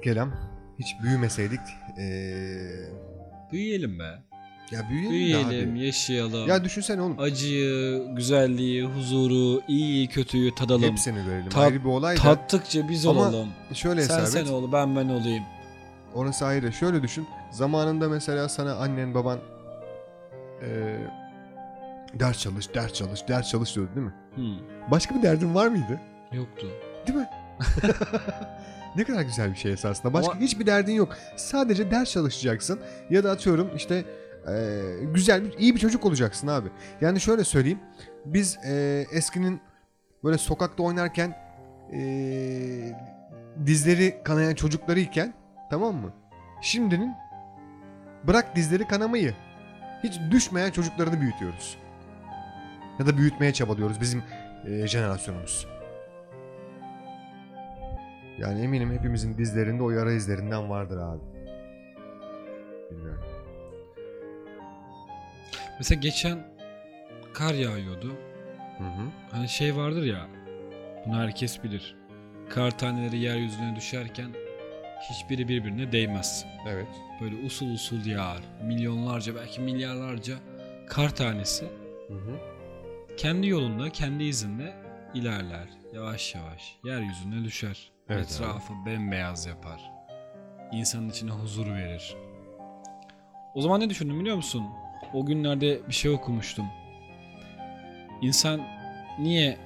Speaker 4: Velhasıl kelam hiç büyümeseydik ee,
Speaker 5: Büyüyelim be.
Speaker 4: ya büyüyelim,
Speaker 5: Büyüyelim,
Speaker 4: abi.
Speaker 5: yaşayalım.
Speaker 4: Ya düşünsene oğlum.
Speaker 5: Acıyı, güzelliği, huzuru, iyiyi, kötüyü tadalım.
Speaker 4: Hepsini görelim.
Speaker 5: Tat-
Speaker 4: Ayrı bir olay da.
Speaker 5: Tattıkça biz
Speaker 4: Ama
Speaker 5: olalım.
Speaker 4: Şöyle
Speaker 5: Sen
Speaker 4: hesap
Speaker 5: sen
Speaker 4: et.
Speaker 5: ol, ben ben olayım.
Speaker 4: Orası ayrı. Şöyle düşün. Zamanında mesela sana annen baban ee, ders çalış, ders çalış, ders çalış diyordu değil mi?
Speaker 5: Hmm,
Speaker 4: Başka bir derdin var mıydı?
Speaker 5: Yoktu.
Speaker 4: Değil mi? ne kadar güzel bir şey esasında. Başka
Speaker 5: Ama-
Speaker 4: hiçbir derdin yok. Sadece ders çalışacaksın ya da atıyorum işte e, güzel bir iyi bir çocuk olacaksın abi. Yani şöyle söyleyeyim. Biz e, eskinin böyle sokakta oynarken e, dizleri kanayan çocuklarıyken tamam mı? Şimdinin bırak dizleri kanamayı hiç düşmeyen çocuklarını büyütüyoruz. Ya da büyütmeye çabalıyoruz bizim e, jenerasyonumuz. Yani eminim hepimizin dizlerinde o yara izlerinden vardır abi. Bilmiyorum.
Speaker 5: Mesela geçen kar yağıyordu.
Speaker 4: Hı hı.
Speaker 5: Hani şey vardır ya. Bunu herkes bilir. Kar taneleri yeryüzüne düşerken hiçbiri birbirine değmez.
Speaker 4: Evet.
Speaker 5: Böyle usul usul yağar. Milyonlarca belki milyarlarca kar tanesi
Speaker 4: Hı hı.
Speaker 5: kendi yolunda, kendi izinde ilerler. Yavaş yavaş yeryüzüne düşer.
Speaker 4: Evet
Speaker 5: Etrafı bembeyaz yapar. İnsanın içine huzur verir. O zaman ne düşündüm biliyor musun? O günlerde bir şey okumuştum. İnsan niye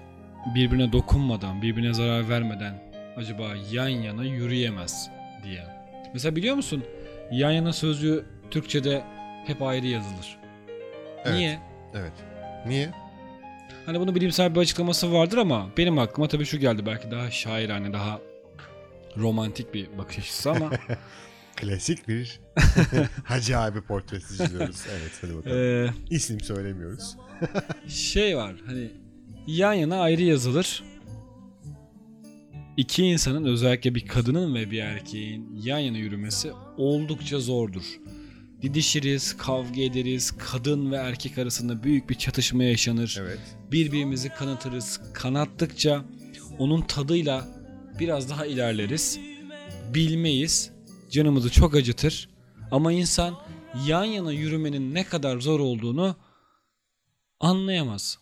Speaker 5: birbirine dokunmadan, birbirine zarar vermeden acaba yan yana yürüyemez diye. Mesela biliyor musun? Yan yana sözcüğü Türkçe'de hep ayrı yazılır.
Speaker 4: Evet.
Speaker 5: Niye?
Speaker 4: Evet. Niye?
Speaker 5: Hani bunun bilimsel bir açıklaması vardır ama benim aklıma tabii şu geldi. Belki daha şairane, daha romantik bir bakış açısı ama
Speaker 4: Klasik bir Hacı abi portresi çiziyoruz. Evet hadi bakalım.
Speaker 5: eee,
Speaker 4: İsim söylemiyoruz.
Speaker 5: şey var hani yan yana ayrı yazılır. İki insanın özellikle bir kadının ve bir erkeğin yan yana yürümesi oldukça zordur. Didişiriz, kavga ederiz, kadın ve erkek arasında büyük bir çatışma yaşanır.
Speaker 4: Evet.
Speaker 5: birbirimizi kanatırız. Kanattıkça onun tadıyla biraz daha ilerleriz. Bilmeyiz. Canımızı çok acıtır. Ama insan yan yana yürümenin ne kadar zor olduğunu anlayamaz.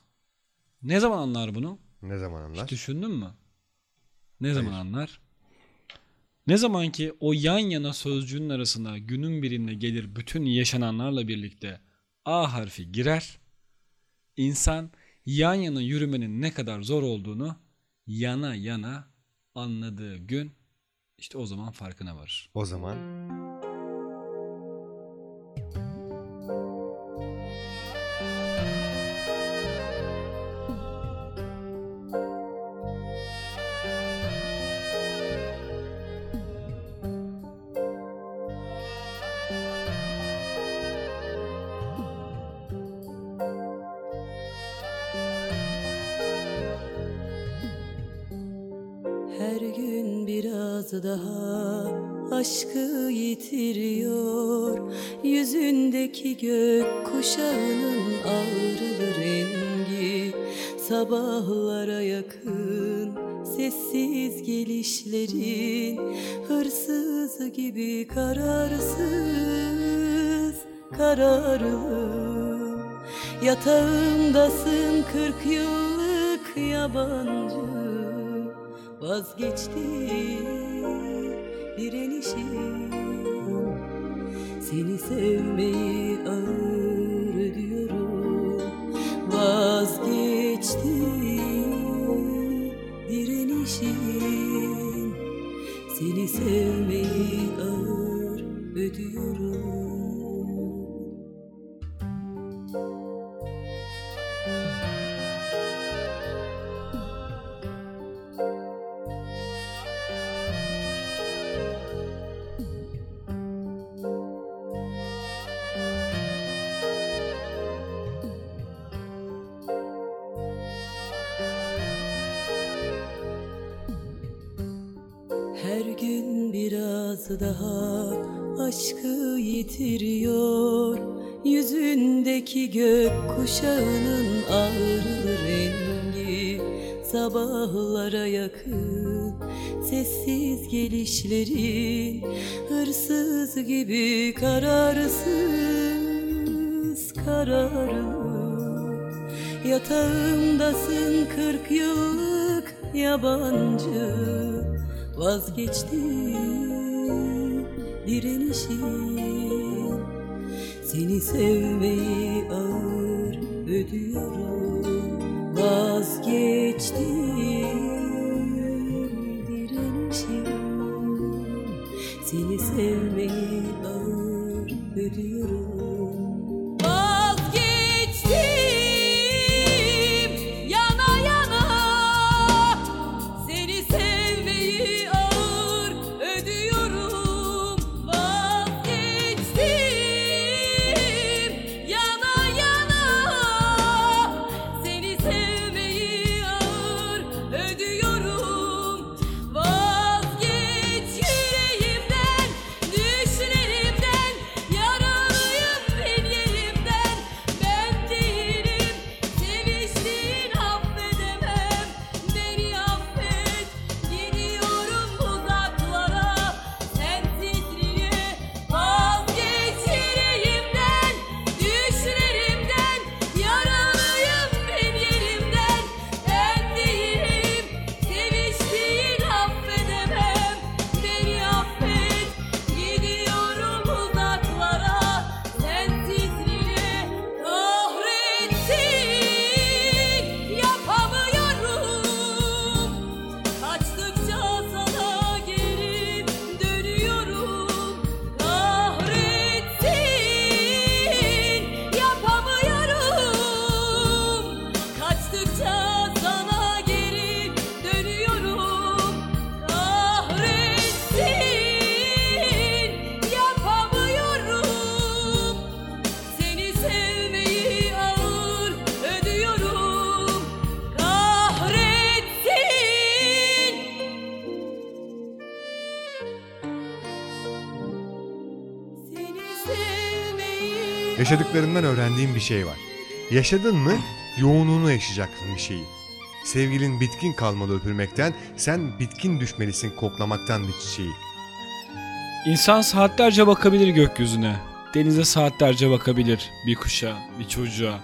Speaker 5: Ne zaman anlar bunu?
Speaker 4: Ne zaman anlar?
Speaker 5: Hiç düşündün mü? Ne zaman anlar? Ne zaman ki o yan yana sözcüğün arasına günün birinde gelir bütün yaşananlarla birlikte A harfi girer. İnsan yan yana yürümenin ne kadar zor olduğunu yana yana anladığı gün işte o zaman farkına varır.
Speaker 4: O zaman
Speaker 8: daha aşkı yitiriyor. Yüzündeki gök kuşağının ağrılı rengi Sabahlara yakın sessiz gelişlerin Hırsız gibi kararsız kararlı. Yatağımdasın kırk yıllık yabancı Vazgeçti direnişim. Seni sevmeyi ağır ödüyorum. Vazgeçti direnişim. Seni sevmeyi ağır ödüyorum biraz daha aşkı yitiriyor. Yüzündeki gök kuşağının ağrılı rengi Sabahlara yakın. Sessiz gelişlerin Hırsız gibi kararsız kararlı. Yatağımdasın kırk yıllık yabancı. Vazgeçti direnişim. Seni sevmeyi ağır ödüyorum. Vazgeçti
Speaker 4: Yaşadıklarından öğrendiğim bir şey var. Yaşadın mı yoğunluğunu yaşayacaksın bir şeyi. Sevgilin bitkin kalmalı öpülmekten, sen bitkin düşmelisin koklamaktan bir çiçeği.
Speaker 5: İnsan saatlerce bakabilir gökyüzüne. Denize saatlerce bakabilir. Bir kuşa, bir çocuğa.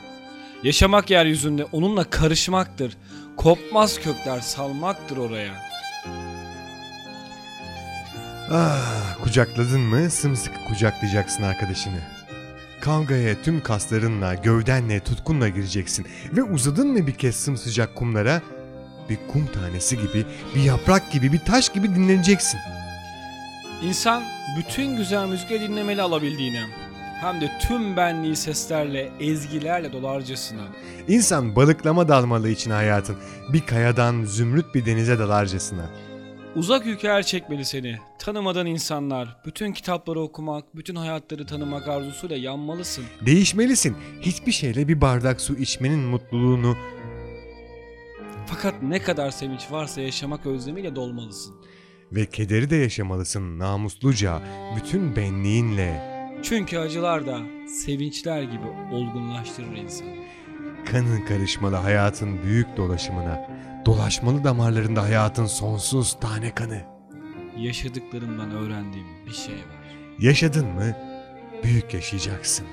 Speaker 5: Yaşamak yeryüzünde onunla karışmaktır. Kopmaz kökler salmaktır oraya.
Speaker 4: Ah, kucakladın mı sımsıkı kucaklayacaksın arkadaşını. Kavgaya tüm kaslarınla, gövdenle, tutkunla gireceksin. Ve uzadın mı bir kez sımsıcak kumlara, bir kum tanesi gibi, bir yaprak gibi, bir taş gibi dinleneceksin.
Speaker 5: İnsan bütün güzel müzikleri dinlemeli alabildiğine. Hem de tüm benliği seslerle, ezgilerle dolarcasına.
Speaker 4: İnsan balıklama dalmalı için hayatın, bir kayadan zümrüt bir denize dalarcasına.
Speaker 5: Uzak ülkeler çekmeli seni. Tanımadan insanlar, bütün kitapları okumak, bütün hayatları tanımak arzusuyla yanmalısın.
Speaker 4: Değişmelisin. Hiçbir şeyle bir bardak su içmenin mutluluğunu
Speaker 5: Fakat ne kadar sevinç varsa yaşamak özlemiyle dolmalısın.
Speaker 4: Ve kederi de yaşamalısın namusluca, bütün benliğinle.
Speaker 5: Çünkü acılar da sevinçler gibi olgunlaştırır insanı.
Speaker 4: Kanın karışmalı hayatın büyük dolaşımına, dolaşmalı damarlarında hayatın sonsuz tane kanı.
Speaker 5: Yaşadıklarımdan öğrendiğim bir şey var.
Speaker 4: Yaşadın mı, büyük yaşayacaksın.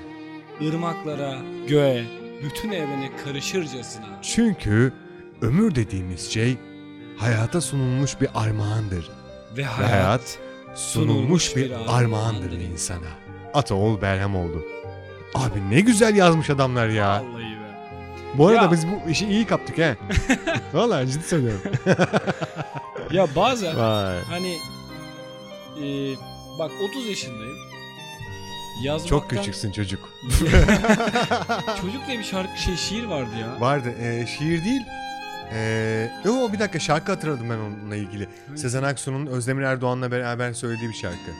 Speaker 5: Irmaklara, göğe, bütün evrene karışırcasına.
Speaker 4: Çünkü ömür dediğimiz şey hayata sunulmuş bir armağandır.
Speaker 5: Ve
Speaker 4: Ve
Speaker 5: hayat,
Speaker 4: hayat sunulmuş bir armağandır insana. Ataoğul Berhemoğlu. Abi ne güzel yazmış adamlar ya.
Speaker 5: Vallahi be.
Speaker 4: Bu arada
Speaker 5: Ya.
Speaker 4: biz bu işi iyi kaptık he. Vallahi ciddi söylüyorum.
Speaker 5: Ya bazen
Speaker 4: Vay.
Speaker 5: hani e, bak 30 yaşındayım. Yazmaktan...
Speaker 4: Çok küçüksün çocuk.
Speaker 5: Çocuk diye bir şarkı şey şiir vardı ya.
Speaker 4: Vardı. Ee, şiir değil. Ee, yo bir dakika şarkı hatırladım ben onunla ilgili. Sezen Aksu'nun Özdemir Erdoğan'la beraber söylediği bir şarkı.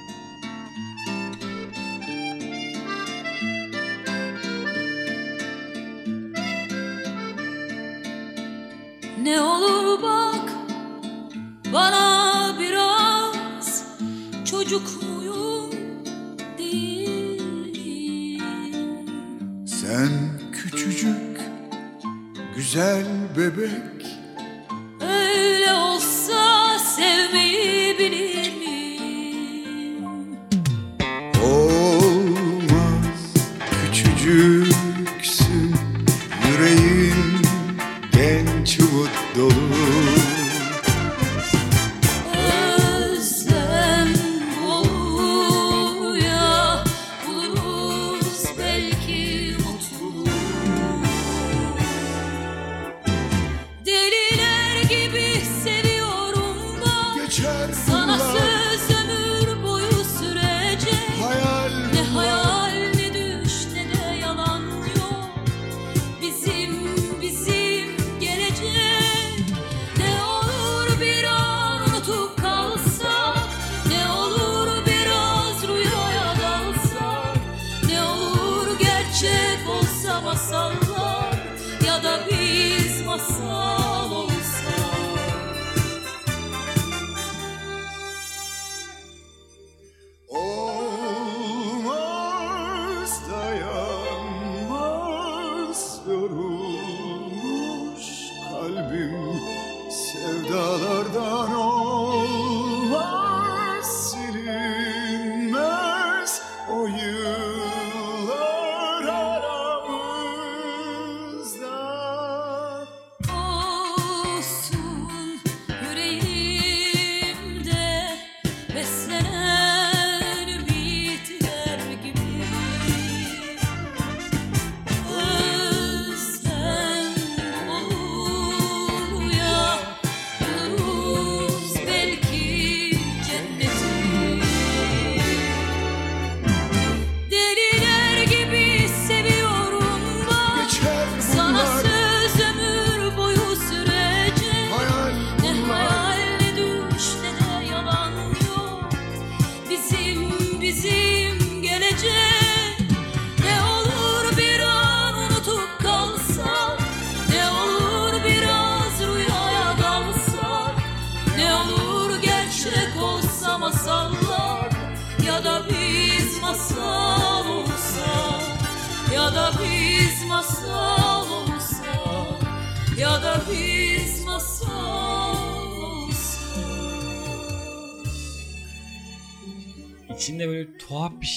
Speaker 8: Bana biraz çocuk muyum değil
Speaker 6: Sen küçücük güzel bebek.
Speaker 8: Öyle olsa sevmeyi bilir miyim?
Speaker 6: olmaz Küçücüksün. Yüreğin genç umut dolu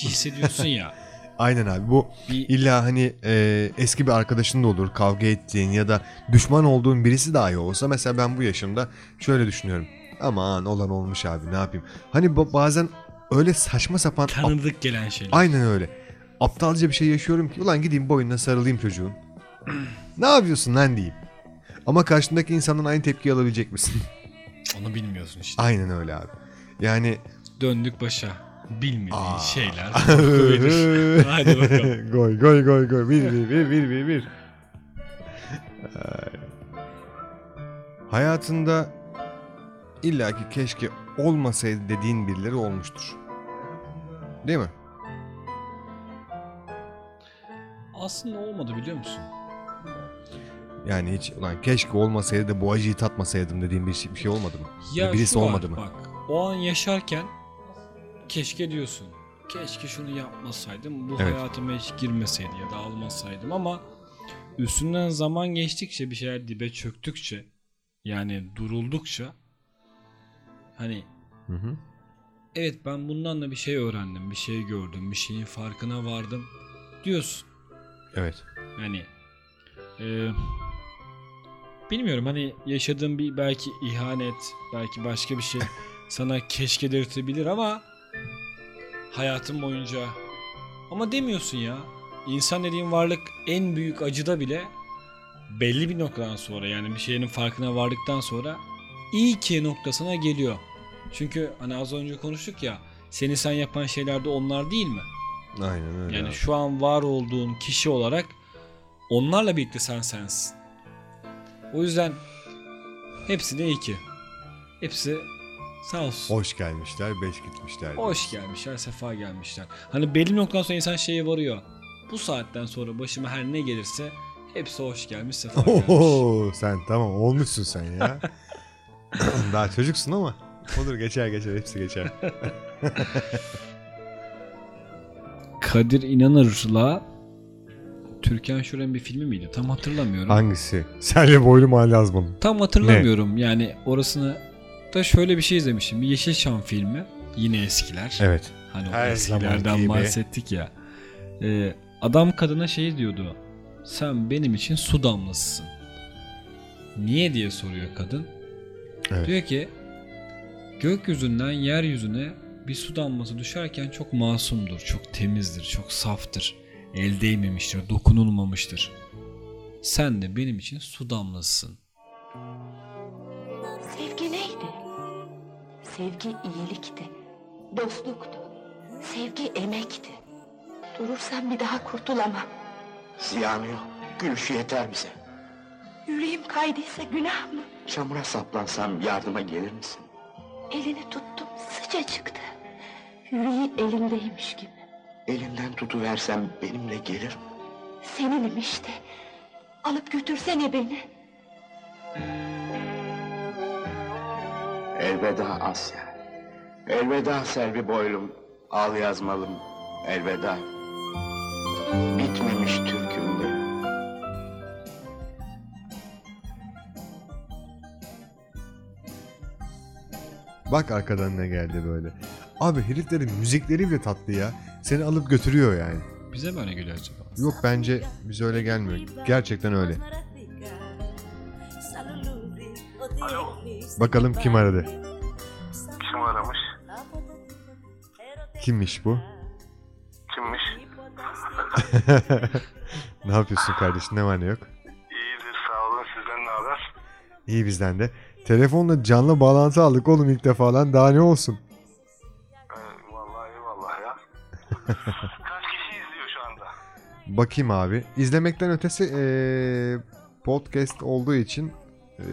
Speaker 5: hissediyorsun ya.
Speaker 4: Aynen abi bu
Speaker 5: Bir-
Speaker 4: illa hani e, eski bir arkadaşın da olur kavga ettiğin ya da düşman olduğun birisi dahi olsa mesela ben bu yaşımda şöyle düşünüyorum. Aman olan olmuş abi ne yapayım. Hani ba- bazen öyle saçma sapan ap-
Speaker 5: Tanıdık gelen şeyler.
Speaker 4: aynen öyle. Aptalca bir şey yaşıyorum ki ulan gideyim boynuna sarılayım çocuğun. ne yapıyorsun lan diyeyim. Ama karşındaki insandan aynı tepkiyi alabilecek misin?
Speaker 5: Onu bilmiyorsun işte.
Speaker 4: aynen öyle abi. Yani
Speaker 5: Döndük başa. Bilmediğin
Speaker 4: Aa.
Speaker 5: şeyler. korkuydur. Hadi bakalım.
Speaker 4: goy goy goy goy. Bir bir bir bir bir bir. Ay. Hayatında illaki keşke olmasaydı dediğin birileri olmuştur. Değil mi?
Speaker 5: Aslında olmadı biliyor musun?
Speaker 4: Yani hiç ulan keşke olmasaydı da bu acıyı tatmasaydım dediğin bir şey, bir şey olmadı mı?
Speaker 5: Ya
Speaker 4: birisi
Speaker 5: şu var,
Speaker 4: olmadı mı?
Speaker 5: Bak o an yaşarken keşke diyorsun. Keşke şunu yapmasaydım. Bu
Speaker 4: Evet.
Speaker 5: hayatıma hiç girmeseydi ya da almasaydım ama üstünden zaman geçtikçe bir şeyler dibe çöktükçe yani duruldukça hani
Speaker 4: Hı hı.
Speaker 5: evet ben bundan da bir şey öğrendim, bir şey gördüm, bir şeyin farkına vardım diyorsun.
Speaker 4: Evet.
Speaker 5: Yani e, bilmiyorum hani yaşadığın bir belki ihanet, belki başka bir şey sana keşke dedirtebilir ama hayatın boyunca ama demiyorsun ya. İnsan dediğin varlık en büyük acıda bile belli bir noktadan sonra yani bir şeyin farkına vardıktan sonra iyi ki noktasına geliyor. Çünkü hani az önce konuştuk ya seni sen yapan şeyler de onlar değil mi?
Speaker 4: Aynen öyle.
Speaker 5: Yani
Speaker 4: abi.
Speaker 5: şu an var olduğun kişi olarak onlarla birlikte sen sensin. O yüzden hepsi de iyi ki. Hepsi sağ olsun.
Speaker 4: Hoş gelmişler, beş gitmişler.
Speaker 5: Hoş gelmişler, sefa gelmişler. Hani belli bir noktadan sonra insan şeye varıyor. Bu saatten sonra başıma her ne gelirse hepsi hoş gelmiş, sefa gelmiş.
Speaker 4: Oho, sen tamam olmuşsun sen ya. Daha çocuksun ama olur geçer geçer hepsi geçer.
Speaker 5: Kadir İnanır'la Türkan Şoren bir filmi miydi? Tam hatırlamıyorum.
Speaker 4: Hangisi? Senle boylum hala yazmadım.
Speaker 5: Tam hatırlamıyorum. Yani orasını da şöyle bir şey izlemişim. Bir Yeşilçam filmi. Yine eskiler.
Speaker 4: Evet.
Speaker 5: Hani o
Speaker 4: Her
Speaker 5: eskilerden
Speaker 4: zamanki gibi.
Speaker 5: bahsettik ya. Ee, adam kadına şey diyordu. Sen benim için su damlasısın. Niye diye soruyor kadın.
Speaker 4: Evet.
Speaker 5: Diyor ki gökyüzünden yeryüzüne bir su damlası düşerken çok masumdur, çok temizdir, çok saftır. El değmemiştir, dokunulmamıştır. Sen de benim için su damlasısın.
Speaker 10: Sevgi iyilikti, dostluktu. Sevgi emekti. Durursam bir daha kurtulamam.
Speaker 11: Ziyanı yok. Gülüşü yeter bize.
Speaker 10: Yüreğim kaydıysa günah mı?
Speaker 11: Çamura saplansam yardıma gelir misin?
Speaker 10: Elini tuttum sıcacıktı. Yüreği elimdeymiş gibi.
Speaker 11: Elinden tutuversem benimle gelir mi?
Speaker 10: Seninim işte. Alıp götürsene beni.
Speaker 11: Elveda Asya. Elveda Selvi boylum. Al yazmalım. Elveda. Bitmemiş türkümde.
Speaker 4: Bak arkadan ne geldi böyle. Abi heriflerin müzikleri bile tatlı ya. Seni alıp götürüyor yani.
Speaker 5: Bize mi öyle geliyor acaba?
Speaker 4: Yok bence bize öyle gelmiyor. Gerçekten öyle. Bakalım kim aradı?
Speaker 12: Kim aramış?
Speaker 4: Kimmiş bu?
Speaker 12: Kimmiş?
Speaker 4: ne yapıyorsun kardeşim? Ne var ne yok?
Speaker 12: İyidir sağ olun sizden ne haber?
Speaker 4: İyi bizden de. Telefonla canlı bağlantı aldık oğlum ilk defa lan. Daha ne olsun?
Speaker 12: Ee, vallahi eyvallah ya. Kaç kişi izliyor şu anda?
Speaker 4: Bakayım abi. İzlemekten ötesi eee, podcast olduğu için eee,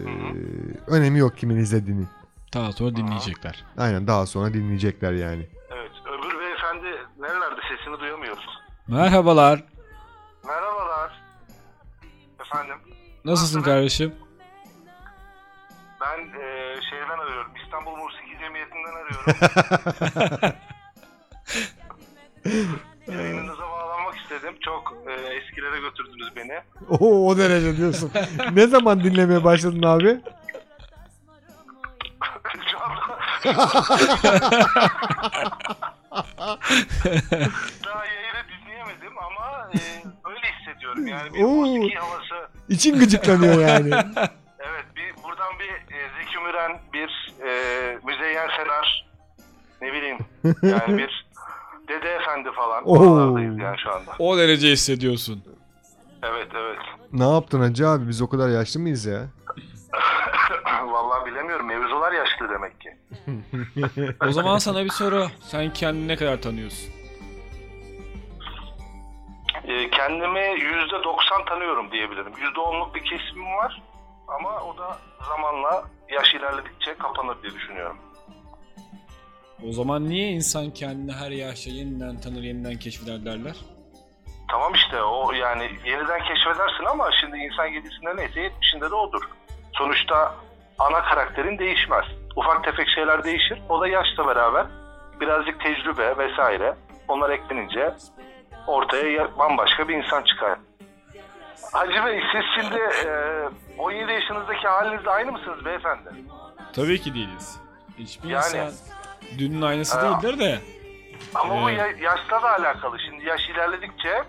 Speaker 4: önemi yok kimin izlediğini.
Speaker 5: Daha sonra dinleyecekler.
Speaker 4: Aynen daha sonra dinleyecekler yani.
Speaker 12: Evet öbür beyefendi nerelerde sesini duyamıyoruz.
Speaker 5: Merhabalar.
Speaker 12: Merhabalar. Efendim
Speaker 5: Nasılsın kardeşim?
Speaker 12: ben e, şeyden arıyorum İstanbul Musiki Cemiyeti'nden arıyorum. İstedim. Çok e, eskilere götürdünüz beni.
Speaker 4: Oo, o derece diyorsun. ne zaman dinlemeye başladın abi?
Speaker 12: Daha yayını dinleyemedim ama e, öyle hissediyorum. Yani bir
Speaker 4: Oo.
Speaker 12: musiki havası
Speaker 4: İçin gıcıklanıyor yani.
Speaker 12: Evet bir buradan bir e, Zeki Müren, bir e, Müzeyyen Senar, ne bileyim yani bir Dede Efendi falan
Speaker 4: Oo.
Speaker 12: oralardayız yani şu anda.
Speaker 5: O derece hissediyorsun.
Speaker 12: Evet evet.
Speaker 4: ne yaptın hacı abi? Biz o kadar yaşlı mıyız ya?
Speaker 12: Vallahi bilemiyorum mevzular yaşlı demek ki.
Speaker 5: O zaman sana bir soru. Sen kendini ne kadar tanıyorsun?
Speaker 12: E, kendimi yüzde doksan tanıyorum diyebilirim. Yüzde onluk bir kesimim var ama o da zamanla yaş ilerledikçe kapanır diye düşünüyorum.
Speaker 5: O zaman niye insan kendini her yaşta yeniden tanır, yeniden keşfeder derler?
Speaker 12: Tamam işte o yani yeniden keşfedersin ama şimdi insan 7'sinde neyse 70'inde de odur. Sonuçta ana karakterin değişmez. ufak tefek şeyler değişir. O da yaşla beraber birazcık tecrübe vesaire onlar eklenince ortaya ya- bambaşka bir insan çıkar. Hacı Bey siz şimdi e, 17 yaşınızdaki halinizde aynı mısınız beyefendi?
Speaker 5: Tabii ki değiliz. Hiçbir
Speaker 12: Yani-
Speaker 5: insan dünün aynısı
Speaker 12: Ha.
Speaker 5: değildir de.
Speaker 12: Ama bu
Speaker 5: Evet.
Speaker 12: ya- yaşla da alakalı. Şimdi yaş ilerledikçe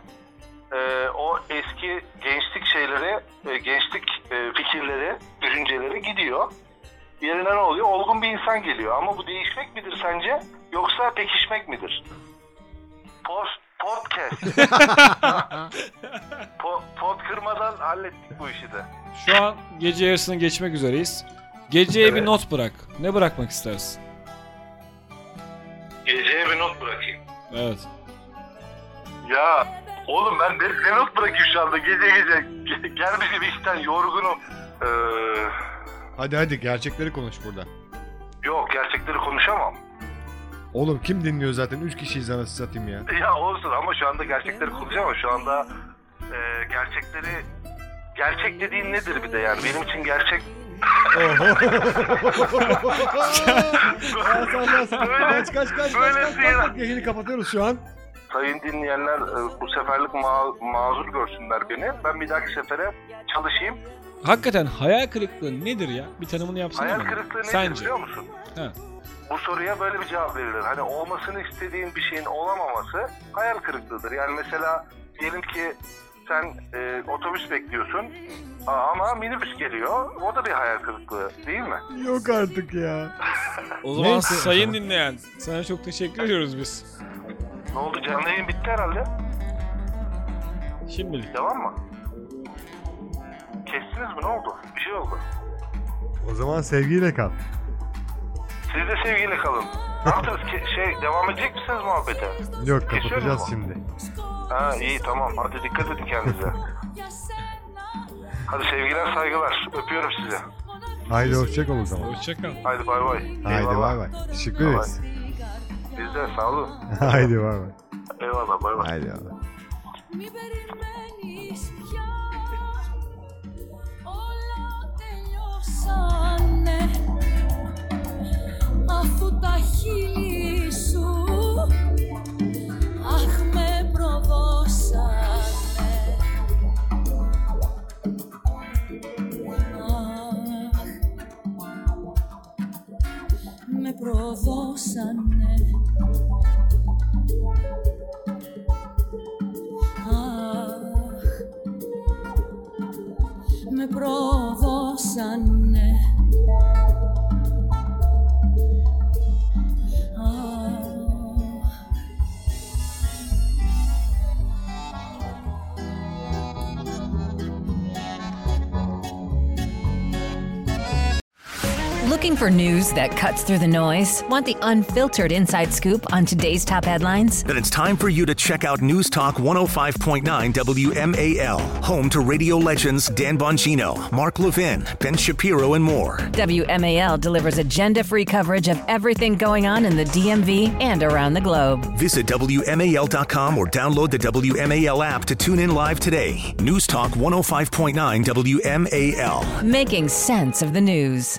Speaker 12: e, o eski gençlik şeyleri, e, gençlik e, fikirleri, düşünceleri gidiyor. Yerine ne oluyor? Olgun bir insan geliyor. Ama bu değişmek midir sence? Yoksa pekişmek midir? Post, podcast. po, pot kırmadan hallettik bu işi de.
Speaker 5: Şu an gece yarısını geçmek üzereyiz. Geceye bir
Speaker 12: Evet.
Speaker 5: not bırak. Ne bırakmak istersin?
Speaker 12: Geceye bir not bırakayım.
Speaker 5: Evet.
Speaker 12: Ya oğlum ben ne, ne not bırakayım şu anda gece gece. Ge- Gelmişim işten yorgunum. Ee,
Speaker 4: Hadi hadi gerçekleri konuş burada.
Speaker 12: yok gerçekleri konuşamam.
Speaker 4: Oğlum kim dinliyor zaten? 3 kişiyiz anasını satayım ya.
Speaker 12: Ya olsun ama şu anda gerçekleri konuşamam. Şu anda e, gerçekleri... Gerçek dediğin nedir bir de yani? Benim için gerçek...
Speaker 4: kaç kaç kaç kaç
Speaker 12: böyle
Speaker 4: kaç kaç yayını kapatıyoruz şu an.
Speaker 12: Sayın dinleyenler e, bu seferlik ma- mazur görsünler beni. Ben bir dahaki sefere çalışayım.
Speaker 5: Hakikaten hayal kırıklığı nedir ya? Bir tanımını yapsana
Speaker 12: Hayal
Speaker 5: bana.
Speaker 12: kırıklığı nedir
Speaker 5: Sence?
Speaker 12: biliyor musun?
Speaker 5: Ha.
Speaker 12: Bu soruya böyle bir cevap verilir. Hani olmasını istediğin bir şeyin olamaması hayal kırıklığıdır. Yani mesela diyelim ki sen e, otobüs bekliyorsun ama minibüs geliyor. O da bir hayal kırıklığı değil mi?
Speaker 4: Yok artık ya.
Speaker 5: O zaman
Speaker 4: Neyse.
Speaker 5: sayın dinleyen sana çok teşekkür ediyoruz biz.
Speaker 12: Ne oldu canlı yayın bitti herhalde.
Speaker 5: Şimdilik.
Speaker 12: Devam mı? Kestiniz mi? Ne oldu? Bir şey oldu.
Speaker 4: O zaman sevgiyle kal.
Speaker 12: Siz de sevgiyle kalın. Ne yaptınız? Ke- şey, devam edecek misiniz muhabbete?
Speaker 4: Yok
Speaker 12: Kesiyor
Speaker 4: kapatacağız
Speaker 12: mu?
Speaker 4: şimdi.
Speaker 12: Ha iyi tamam. Hadi dikkat edin kendinize. Hadi sevgiler saygılar. Öpüyorum sizi.
Speaker 4: Haydi hoşça kal o zaman.
Speaker 5: Hoşçakal.
Speaker 12: Haydi bay bay.
Speaker 4: Haydi
Speaker 12: Eyvallah.
Speaker 4: bay bay. Teşekkür
Speaker 12: Bay
Speaker 4: ederiz.
Speaker 12: Biz de sağ olun.
Speaker 4: Haydi bay bay.
Speaker 12: Eyvallah bay bay.
Speaker 4: Haydi bay.
Speaker 8: Μη περιμένεις πια Όλα τελειώσανε Αφού τα χείλη σου Αχ προδώσανε Αχ, με προδώσανε
Speaker 2: Looking for news that cuts through the noise? Want the unfiltered inside scoop on today's top headlines?
Speaker 3: Then it's time for you to check out News Talk 105.9 WMAL, home to radio legends Dan Bongino, Mark Levin, Ben Shapiro, and more.
Speaker 2: WMAL delivers agenda free coverage of everything going on in the DMV and around the globe.
Speaker 3: Visit WMAL.com or download the WMAL app to tune in live today. News Talk 105.9 WMAL.
Speaker 2: Making sense of the news.